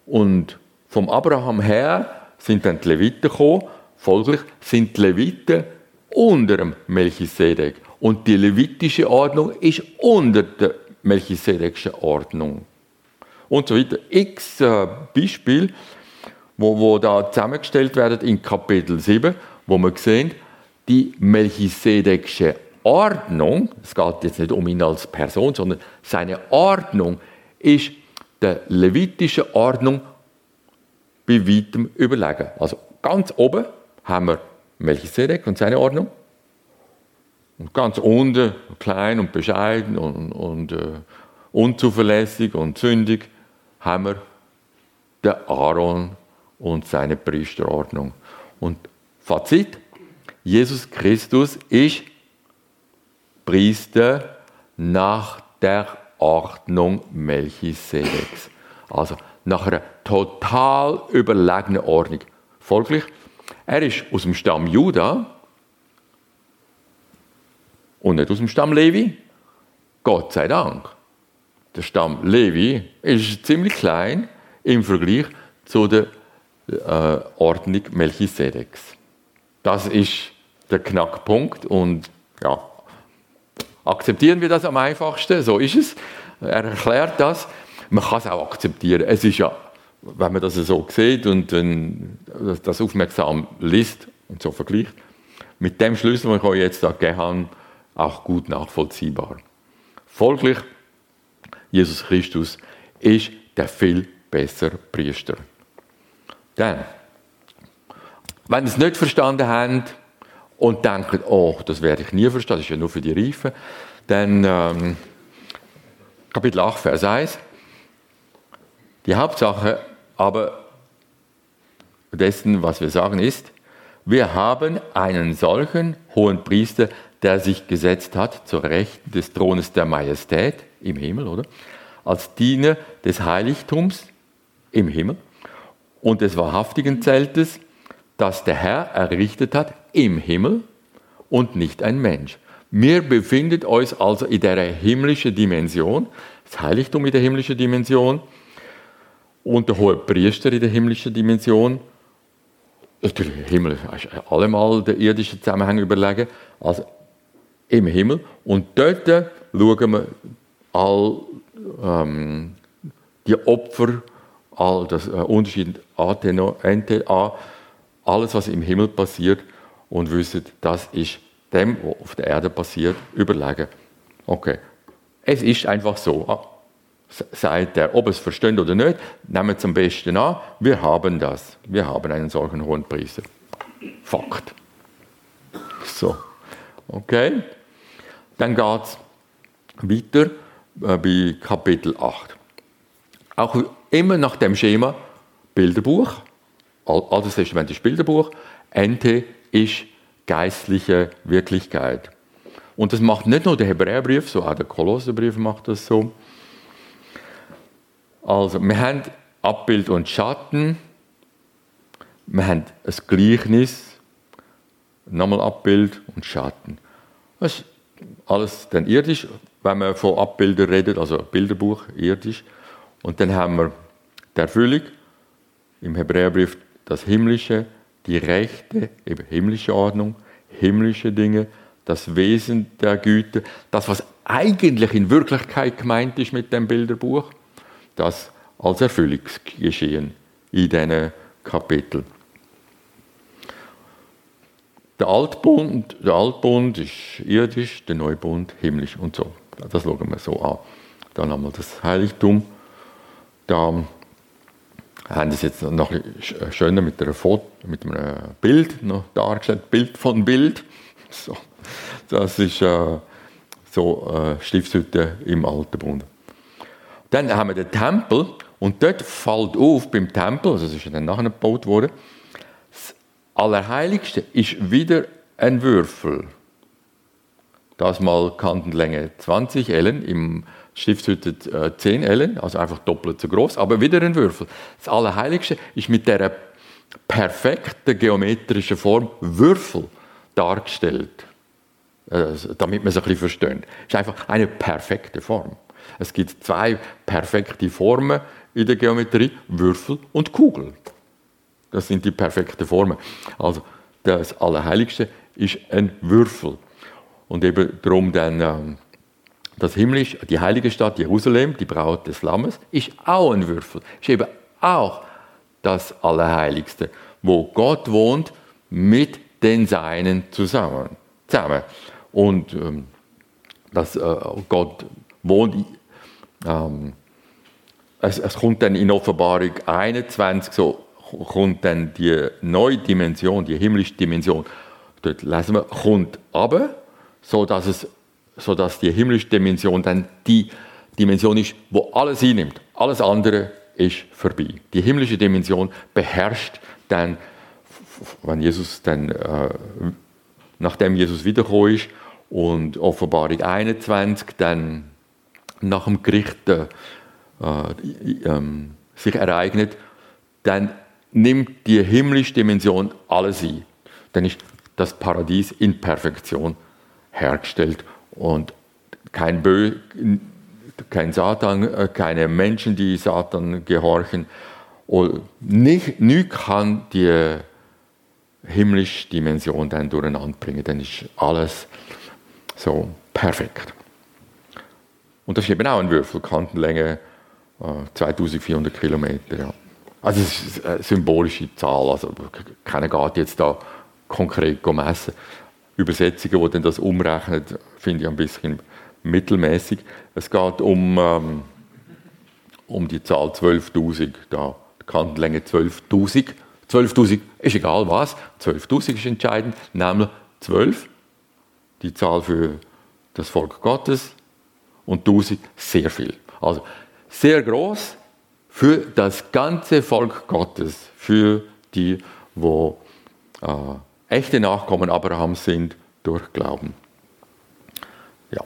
Und vom Abraham her sind dann die Leviten gekommen. Folglich sind die Leviten unter dem Melchisedek. Und die levitische Ordnung ist unter der melchisedekischen Ordnung. Und so weiter. X äh, Beispiel, wo, wo da zusammengestellt werden in Kapitel 7, wo wir sehen, die melchisedekische Ordnung, es geht jetzt nicht um ihn als Person, sondern seine Ordnung ist der levitischen Ordnung bei weitem überlegen. Also ganz oben haben wir Melchisedek und seine Ordnung. Und ganz unten, klein und bescheiden und, und äh, unzuverlässig und sündig, haben wir den Aaron und seine Priesterordnung. Und Fazit, Jesus Christus ist Priester nach der Ordnung Melchisedeks. Also nach einer total überlegenen Ordnung. Folglich, er ist aus dem Stamm Juda und nicht aus dem Stamm Levi. Gott sei Dank. Der Stamm Levi ist ziemlich klein im Vergleich zu der äh, Ordnung Melchisedeks. Das ist der Knackpunkt und ja, akzeptieren wir das am einfachsten, so ist es. Er erklärt das. Man kann es auch akzeptieren. Es ist ja, wenn man das so sieht und dann das aufmerksam liest und so vergleicht, mit dem Schlüssel, den ich euch jetzt gegeben habe, auch gut nachvollziehbar. Folglich, Jesus Christus ist der viel bessere Priester. Dann, wenn ihr es nicht verstanden habt und denkt, oh, das werde ich nie verstehen, das ist ja nur für die Reifen, dann ähm, Kapitel 8, Vers 1. Die Hauptsache aber dessen, was wir sagen, ist, wir haben einen solchen hohen Priester, der sich gesetzt hat zur Rechten des Thrones der Majestät im Himmel, oder? Als Diener des Heiligtums im Himmel und des wahrhaftigen Zeltes, das der Herr errichtet hat im Himmel und nicht ein Mensch. Wir befinden uns also in der himmlischen Dimension, das Heiligtum in der himmlischen Dimension und der hohe Priester in der himmlischen Dimension. Der Himmel ist allemal der irdische Zusammenhang überlegen. Also im Himmel. Und dort schauen wir all ähm, die Opfer, all das äh, Unterschied an, alles, was im Himmel passiert und wissen, das ist dem, was auf der Erde passiert, überlegen. Okay, es ist einfach so. Ah, sagt er, ob es versteht oder nicht, nehmen wir zum Besten an, wir haben das. Wir haben einen solchen hohen Priester. Fakt. So, okay. Dann geht es weiter äh, bei Kapitel 8. Auch immer nach dem Schema Bilderbuch, Altes Testament ist Bilderbuch, Ente ist geistliche Wirklichkeit. Und das macht nicht nur der Hebräerbrief so, auch der Kolosserbrief macht das so. Also, wir haben Abbild und Schatten, wir haben ein Gleichnis, nochmal Abbild und Schatten. Das ist alles dann irdisch, wenn man von Abbildern redet, also Bilderbuch, irdisch. Und dann haben wir die Erfüllung, im Hebräerbrief das Himmlische, die Rechte, eben himmlische Ordnung, himmlische Dinge, das Wesen der Güte, das, was eigentlich in Wirklichkeit gemeint ist mit dem Bilderbuch, das als Erfüllungsgeschehen in diesen Kapitel. Der Altbund, der Altbund ist irdisch, der Neubund himmlisch und so. Das schauen wir so an. Dann haben wir das Heiligtum. Da haben sie es jetzt noch schöner mit, einer Foto, mit einem Bild noch dargestellt, Bild von Bild. So. Das ist äh, so äh, Stiftshütte im Alten Bund. Dann haben wir den Tempel und dort fällt auf beim Tempel, also das ist dann nachher gebaut worden, das Allerheiligste ist wieder ein Würfel. Das mal Kantenlänge 20 Ellen, im Stiftshütte 10 äh, Ellen, also einfach doppelt so groß, aber wieder ein Würfel. Das Allerheiligste ist mit der perfekten geometrischen Form Würfel dargestellt. Also, damit man es ein bisschen versteht. Es ist einfach eine perfekte Form. Es gibt zwei perfekte Formen in der Geometrie, Würfel und Kugel. Das sind die perfekten Formen. Also das Allerheiligste ist ein Würfel. Und eben darum dann ähm, das Himmlisch, die heilige Stadt Jerusalem, die Braut des Lammes, ist auch ein Würfel. Ist eben auch das Allerheiligste, wo Gott wohnt mit den Seinen zusammen. zusammen. Und ähm, dass äh, Gott wohnt, ähm, es, es, kommt dann in Offenbarung 21 so kommt dann die neue Dimension, die himmlische Dimension. Dort lesen wir, kommt aber, so dass es sodass die himmlische Dimension dann die Dimension ist, wo alles einnimmt. Alles andere ist vorbei. Die himmlische Dimension beherrscht dann, wenn Jesus dann, äh, nachdem Jesus wiedergekommen ist und Offenbarung 21 dann nach dem Gericht äh, äh, sich ereignet, dann nimmt die himmlische Dimension alles ein. Dann ist das Paradies in Perfektion hergestellt und kein, Bö kein Satan, äh, keine Menschen, die Satan gehorchen. Und nicht, nichts kann die himmlische Dimension dann durcheinander bringen. Dann ist alles so perfekt. Und das ist eben auch ein Würfel, Kantenlänge äh, 2400 Kilometer. Ja. Also es ist eine symbolische Zahl, also keiner geht jetzt da konkret messen. Übersetzungen, die dann das umrechnen, finde ich ein bisschen mittelmäßig. Es geht um, ähm, um die Zahl 12.000, da Kantenlänge 12.000. 12.000 ist egal was, 12.000 ist entscheidend, nämlich 12, die Zahl für das Volk Gottes und 1000 sehr viel. Also sehr groß für das ganze Volk Gottes, für die, wo äh, echte Nachkommen Abrahams sind durch Glauben. Ja,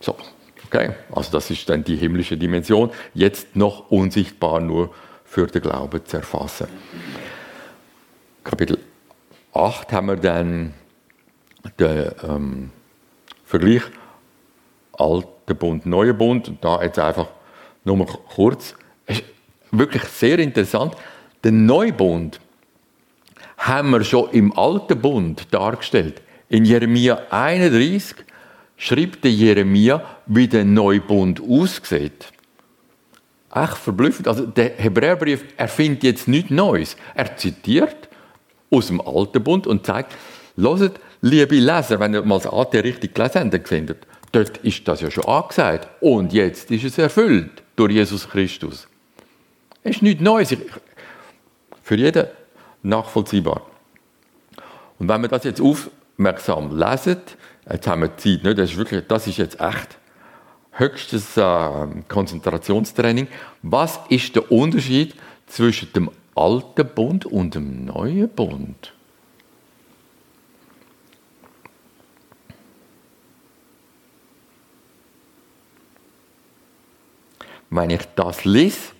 so, okay. Also das ist dann die himmlische Dimension, jetzt noch unsichtbar nur für den Glauben zu erfassen. Kapitel 8 haben wir dann den ähm, Vergleich Alter Bund, Neuer Bund. Und da jetzt einfach nur mal kurz. Es ist wirklich sehr interessant. Der Neubund haben wir schon im Alten Bund dargestellt. In Jeremia 31 schreibt der Jeremia, wie der Neubund aussieht. Echt verblüffend. Also der Hebräerbrief erfindet jetzt nichts Neues. Er zitiert aus dem Alten Bund und sagt, Loset, liebe Leser, wenn ihr mal das AT richtig gelesen habt, dann seht dort ist das ja schon angesagt. Und jetzt ist es erfüllt durch Jesus Christus. Es ist nichts Neues. Für jeden nachvollziehbar. Und wenn wir das jetzt aufmerksam lesen, jetzt haben wir Zeit, ne? das, ist wirklich, das ist jetzt echt höchstes äh, Konzentrationstraining. Was ist der Unterschied zwischen dem alten Bund und dem neuen Bund? Wenn ich das lese,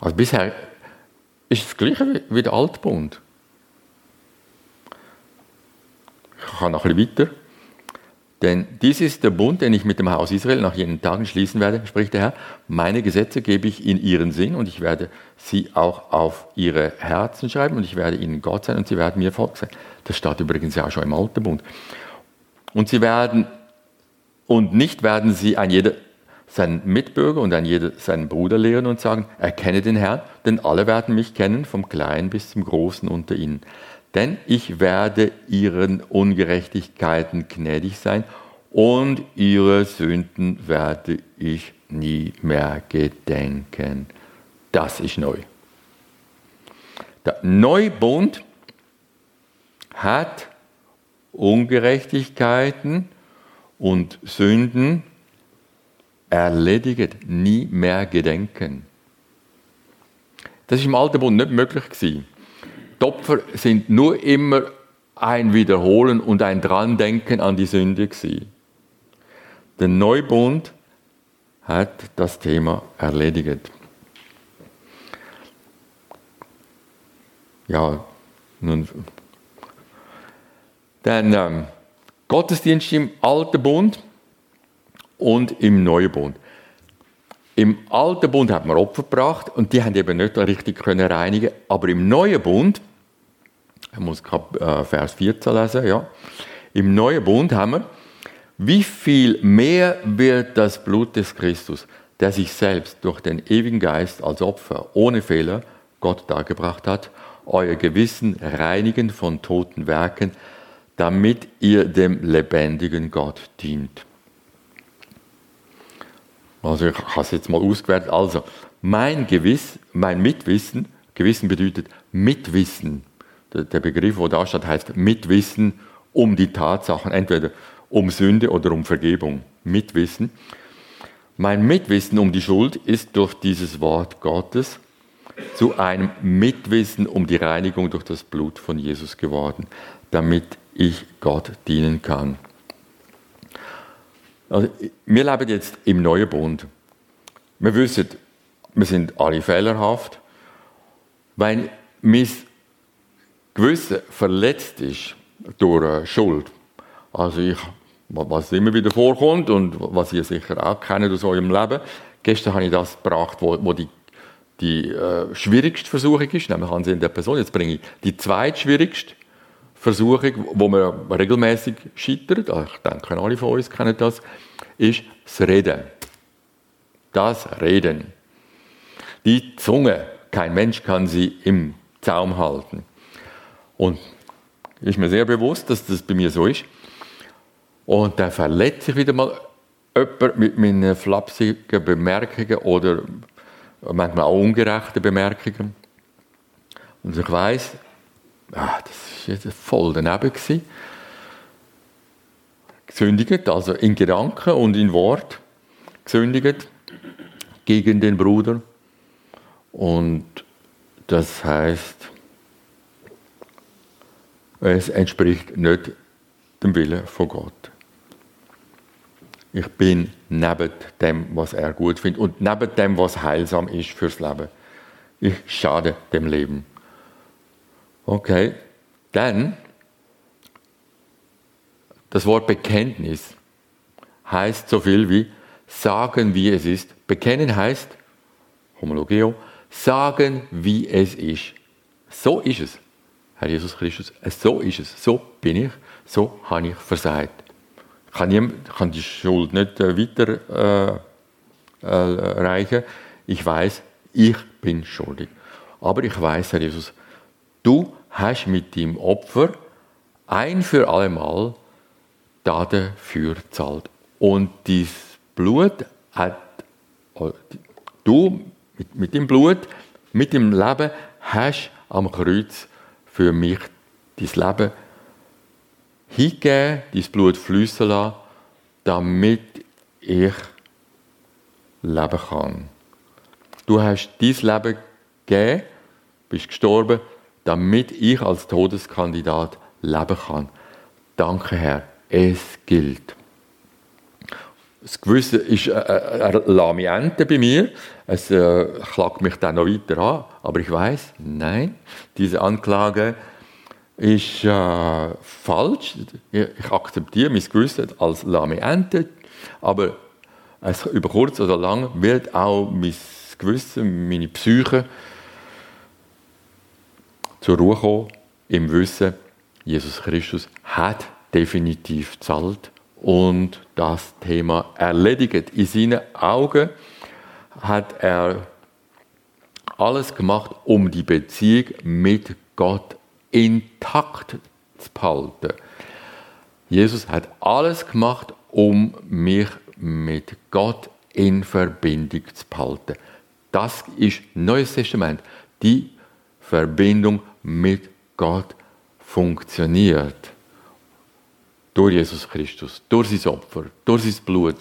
also bisher ist das Gleiche wie der Altbund. Ich kann noch ein bisschen weiter. Denn dies ist der Bund, den ich mit dem Haus Israel nach jenen Tagen schließen werde, spricht der Herr. Meine Gesetze gebe ich in ihren Sinn und ich werde sie auch auf ihre Herzen schreiben und ich werde ihnen Gott sein und sie werden mir Volk sein. Das steht übrigens ja auch schon im Alten Bund. Und sie werden, und nicht werden sie ein jeder seinen Mitbürger und ein jeder seinen Bruder lehren und sagen, erkenne den Herrn, denn alle werden mich kennen, vom Kleinen bis zum Großen unter ihnen denn ich werde ihren Ungerechtigkeiten gnädig sein und ihre Sünden werde ich nie mehr gedenken. Das ist neu. Der Neubund hat Ungerechtigkeiten und Sünden erledigt, nie mehr gedenken. Das ist im Alten Bund nicht möglich gewesen. Die Opfer sind nur immer ein Wiederholen und ein Drandenken an die Sünde gewesen. Der Neubund hat das Thema erledigt. Ja, nun. Dann ähm, Gottesdienst im Alten Bund und im Neuen Bund. Im Alten Bund hat man Opfer gebracht und die haben eben nicht richtig können reinigen. Aber im Neuen Bund, ich muss äh, Vers 14 lesen, ja. Im Neuen Bund haben wir, wie viel mehr wird das Blut des Christus, der sich selbst durch den ewigen Geist als Opfer ohne Fehler Gott dargebracht hat, euer Gewissen reinigen von toten Werken, damit ihr dem lebendigen Gott dient. Also ich habe es jetzt mal ausgewertet. Also, mein Gewiss, mein Mitwissen, Gewissen bedeutet Mitwissen. Der Begriff, der da steht, heißt Mitwissen um die Tatsachen, entweder um Sünde oder um Vergebung. Mitwissen. Mein Mitwissen um die Schuld ist durch dieses Wort Gottes zu einem Mitwissen um die Reinigung durch das Blut von Jesus geworden, damit ich Gott dienen kann. Also, wir leben jetzt im neuen Bund. Wir wissen, wir sind alle fehlerhaft. Wenn mein Gewissen verletzt ist durch Schuld, also ich, was immer wieder vorkommt und was ihr sicher auch kennt aus eurem Leben, gestern habe ich das gebracht, wo, wo die, die äh, schwierigste Versuchung ist, nämlich Ansehen der Person. Jetzt bringe ich die zweitschwierigste Versuchung, wo man regelmäßig scheitert, ich denke, alle von uns kennen das, ist das Reden. Das Reden. Die Zunge, kein Mensch kann sie im Zaum halten. Und ist mir sehr bewusst, dass das bei mir so ist. Und dann verletze ich wieder mal jemand mit meinen flapsigen Bemerkungen oder manchmal auch ungerechten Bemerkungen. Und ich weiß, ah, das war voll daneben. Gewesen. Gesündigt, also in Gedanken und in Wort gesündigt gegen den Bruder. Und das heißt, es entspricht nicht dem Willen von Gott. Ich bin neben dem, was er gut findet und neben dem, was heilsam ist fürs Leben. Ich schade dem Leben. Okay, dann das Wort Bekenntnis heißt so viel wie sagen, wie es ist. Bekennen heißt, Homologeo, sagen, wie es ist. So ist es, Herr Jesus Christus. So ist es. So bin ich. So habe ich versagt. Ich kann, kann die Schuld nicht äh, weiter äh, äh. Ich weiß, ich bin schuldig. Aber ich weiß, Herr Jesus, du hast mit dem Opfer ein für allemal dafür zahlt. Und dieses Blut hat, äh, du mit, mit dem Blut, mit dem Leben, hast am Kreuz für mich dein Leben hingegeben, dein Blut fließen lassen, damit ich leben kann. Du hast dein Leben gegeben, bist gestorben, damit ich als Todeskandidat leben kann. Danke, Herr. Es gilt. Das Gewisse ist äh, äh ein Lamiente bei mir. Es äh, klagt mich dann noch weiter an. Aber ich weiß, nein, diese Anklage ist äh, falsch. Ich akzeptiere mein Gewissen als lahme Ente, aber es, über kurz oder lang wird auch mein Gewissen, meine Psyche zur Ruhe kommen, im Wissen, Jesus Christus hat definitiv zahlt und das Thema erledigt. In seinen Augen hat er alles gemacht, um die Beziehung mit Gott intakt zu behalten. Jesus hat alles gemacht, um mich mit Gott in Verbindung zu behalten. Das ist Neues Testament. Die Verbindung mit Gott funktioniert. Durch Jesus Christus, durch sein Opfer, durch sein Blut.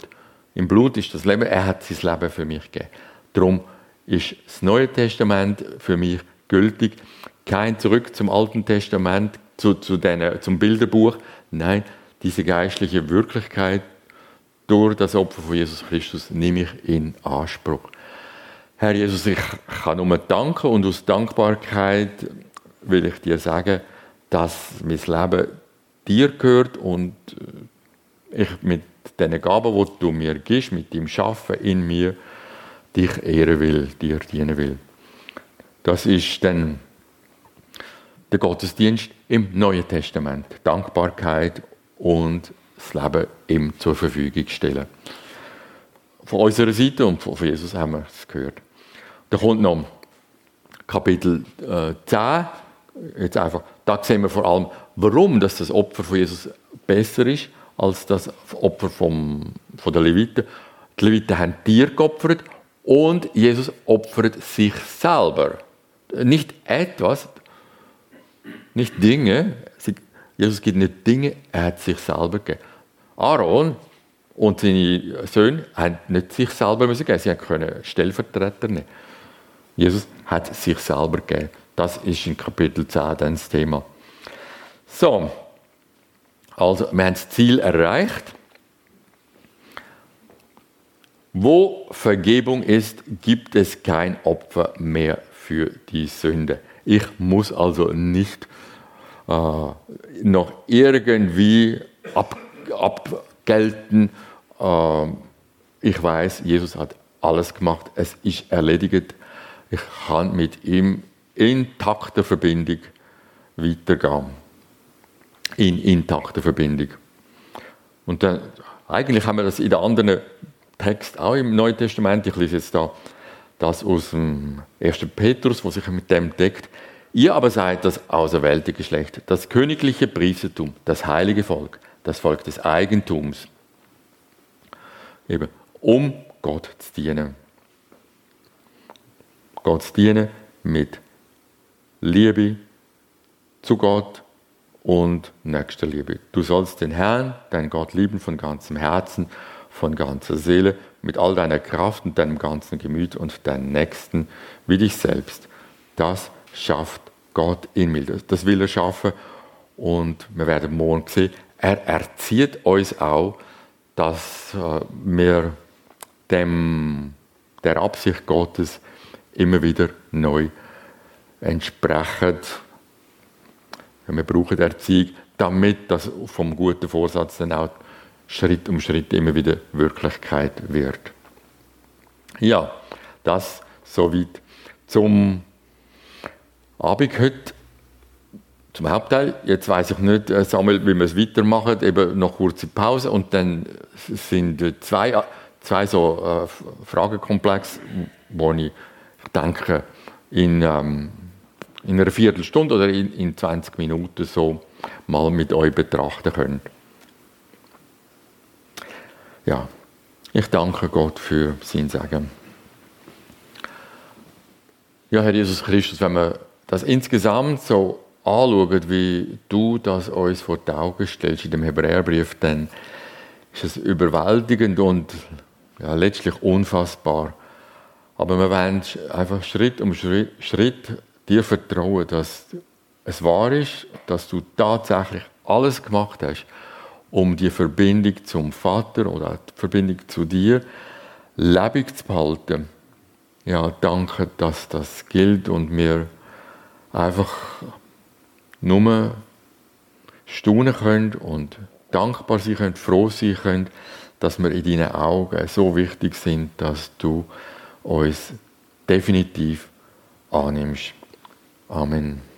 Im Blut ist das Leben, er hat sein Leben für mich gegeben. Darum ist das Neue Testament für mich gültig. Kein Zurück zum Alten Testament, zu, zu den, zum Bilderbuch. Nein, diese geistliche Wirklichkeit durch das Opfer von Jesus Christus nehme ich in Anspruch. Herr Jesus, ich kann nur danken und aus Dankbarkeit will ich dir sagen, dass mein Leben dir gehört und ich mit den Gaben, die du mir gibst, mit dem Schaffen in mir, dich ehren will, dir dienen will. Das ist dann der Gottesdienst im Neuen Testament. Dankbarkeit und das Leben ihm zur Verfügung stellen. Von unserer Seite und von Jesus haben wir es gehört. Da kommt noch Kapitel äh, 10. Jetzt einfach, da sehen wir vor allem, warum dass das Opfer von Jesus besser ist als das Opfer vom, von den Leviten. Die Leviten haben Tiere geopfert und Jesus opfert sich selber. Nicht etwas, nicht Dinge. Jesus gibt nicht Dinge, er hat sich selber gegeben. Aaron und seine Söhne haben nicht sich selber geben, sie können Stellvertreter nehmen. Jesus hat sich selber gegeben. Das ist in Kapitel 10 dann das Thema. So, also wir haben das Ziel erreicht. Wo Vergebung ist, gibt es kein Opfer mehr für die Sünde. Ich muss also nicht äh, noch irgendwie ab, abgelten. Äh, ich weiß, Jesus hat alles gemacht. Es ist erledigt. Ich kann mit ihm in intakter Verbindung weitergehen. In intakter Verbindung. Und dann, eigentlich haben wir das in den anderen Text auch im Neuen Testament. Ich lese jetzt da das aus dem 1. Petrus, wo sich mit dem deckt. Ihr aber seid das auserwählte Geschlecht, das königliche Priestertum, das heilige Volk, das Volk des Eigentums. Eben, um Gott zu dienen. Gott dienen mit Liebe zu Gott und nächster Liebe. Du sollst den Herrn, deinen Gott lieben von ganzem Herzen, von ganzer Seele, mit all deiner Kraft und deinem ganzen Gemüt und deinen Nächsten wie dich selbst. Das schafft Gott in mir. Das will er schaffen und wir werden morgen sehen, er erzieht uns auch, dass äh, wir dem, der Absicht Gottes immer wieder neu entsprechen. Wir brauchen Erziehung, damit das vom guten Vorsatz dann auch Schritt um Schritt immer wieder Wirklichkeit wird. Ja, das soweit zum Abend heute, zum Hauptteil. Jetzt weiß ich nicht, äh, Samuel, wie wir es weitermachen, eben noch kurze Pause und dann sind zwei, zwei so äh, Fragekomplexe, wo ich denke, in, ähm, in einer Viertelstunde oder in, in 20 Minuten so mal mit euch betrachten könnt. Ja, ich danke Gott für sein Segen. Ja, Herr Jesus Christus, wenn wir das insgesamt so anschauen, wie du das uns vor die Augen stellst in dem Hebräerbrief, dann ist es überwältigend und ja, letztlich unfassbar. Aber wir wollen einfach Schritt um Schritt, Schritt dir vertrauen, dass es wahr ist, dass du tatsächlich alles gemacht hast, um die Verbindung zum Vater oder die Verbindung zu dir lebendig zu behalten. Ja, danke, dass das gilt und wir einfach nur staunen können und dankbar sein können, froh sein können, dass wir in deinen Augen so wichtig sind, dass du uns definitiv annimmst. Amen.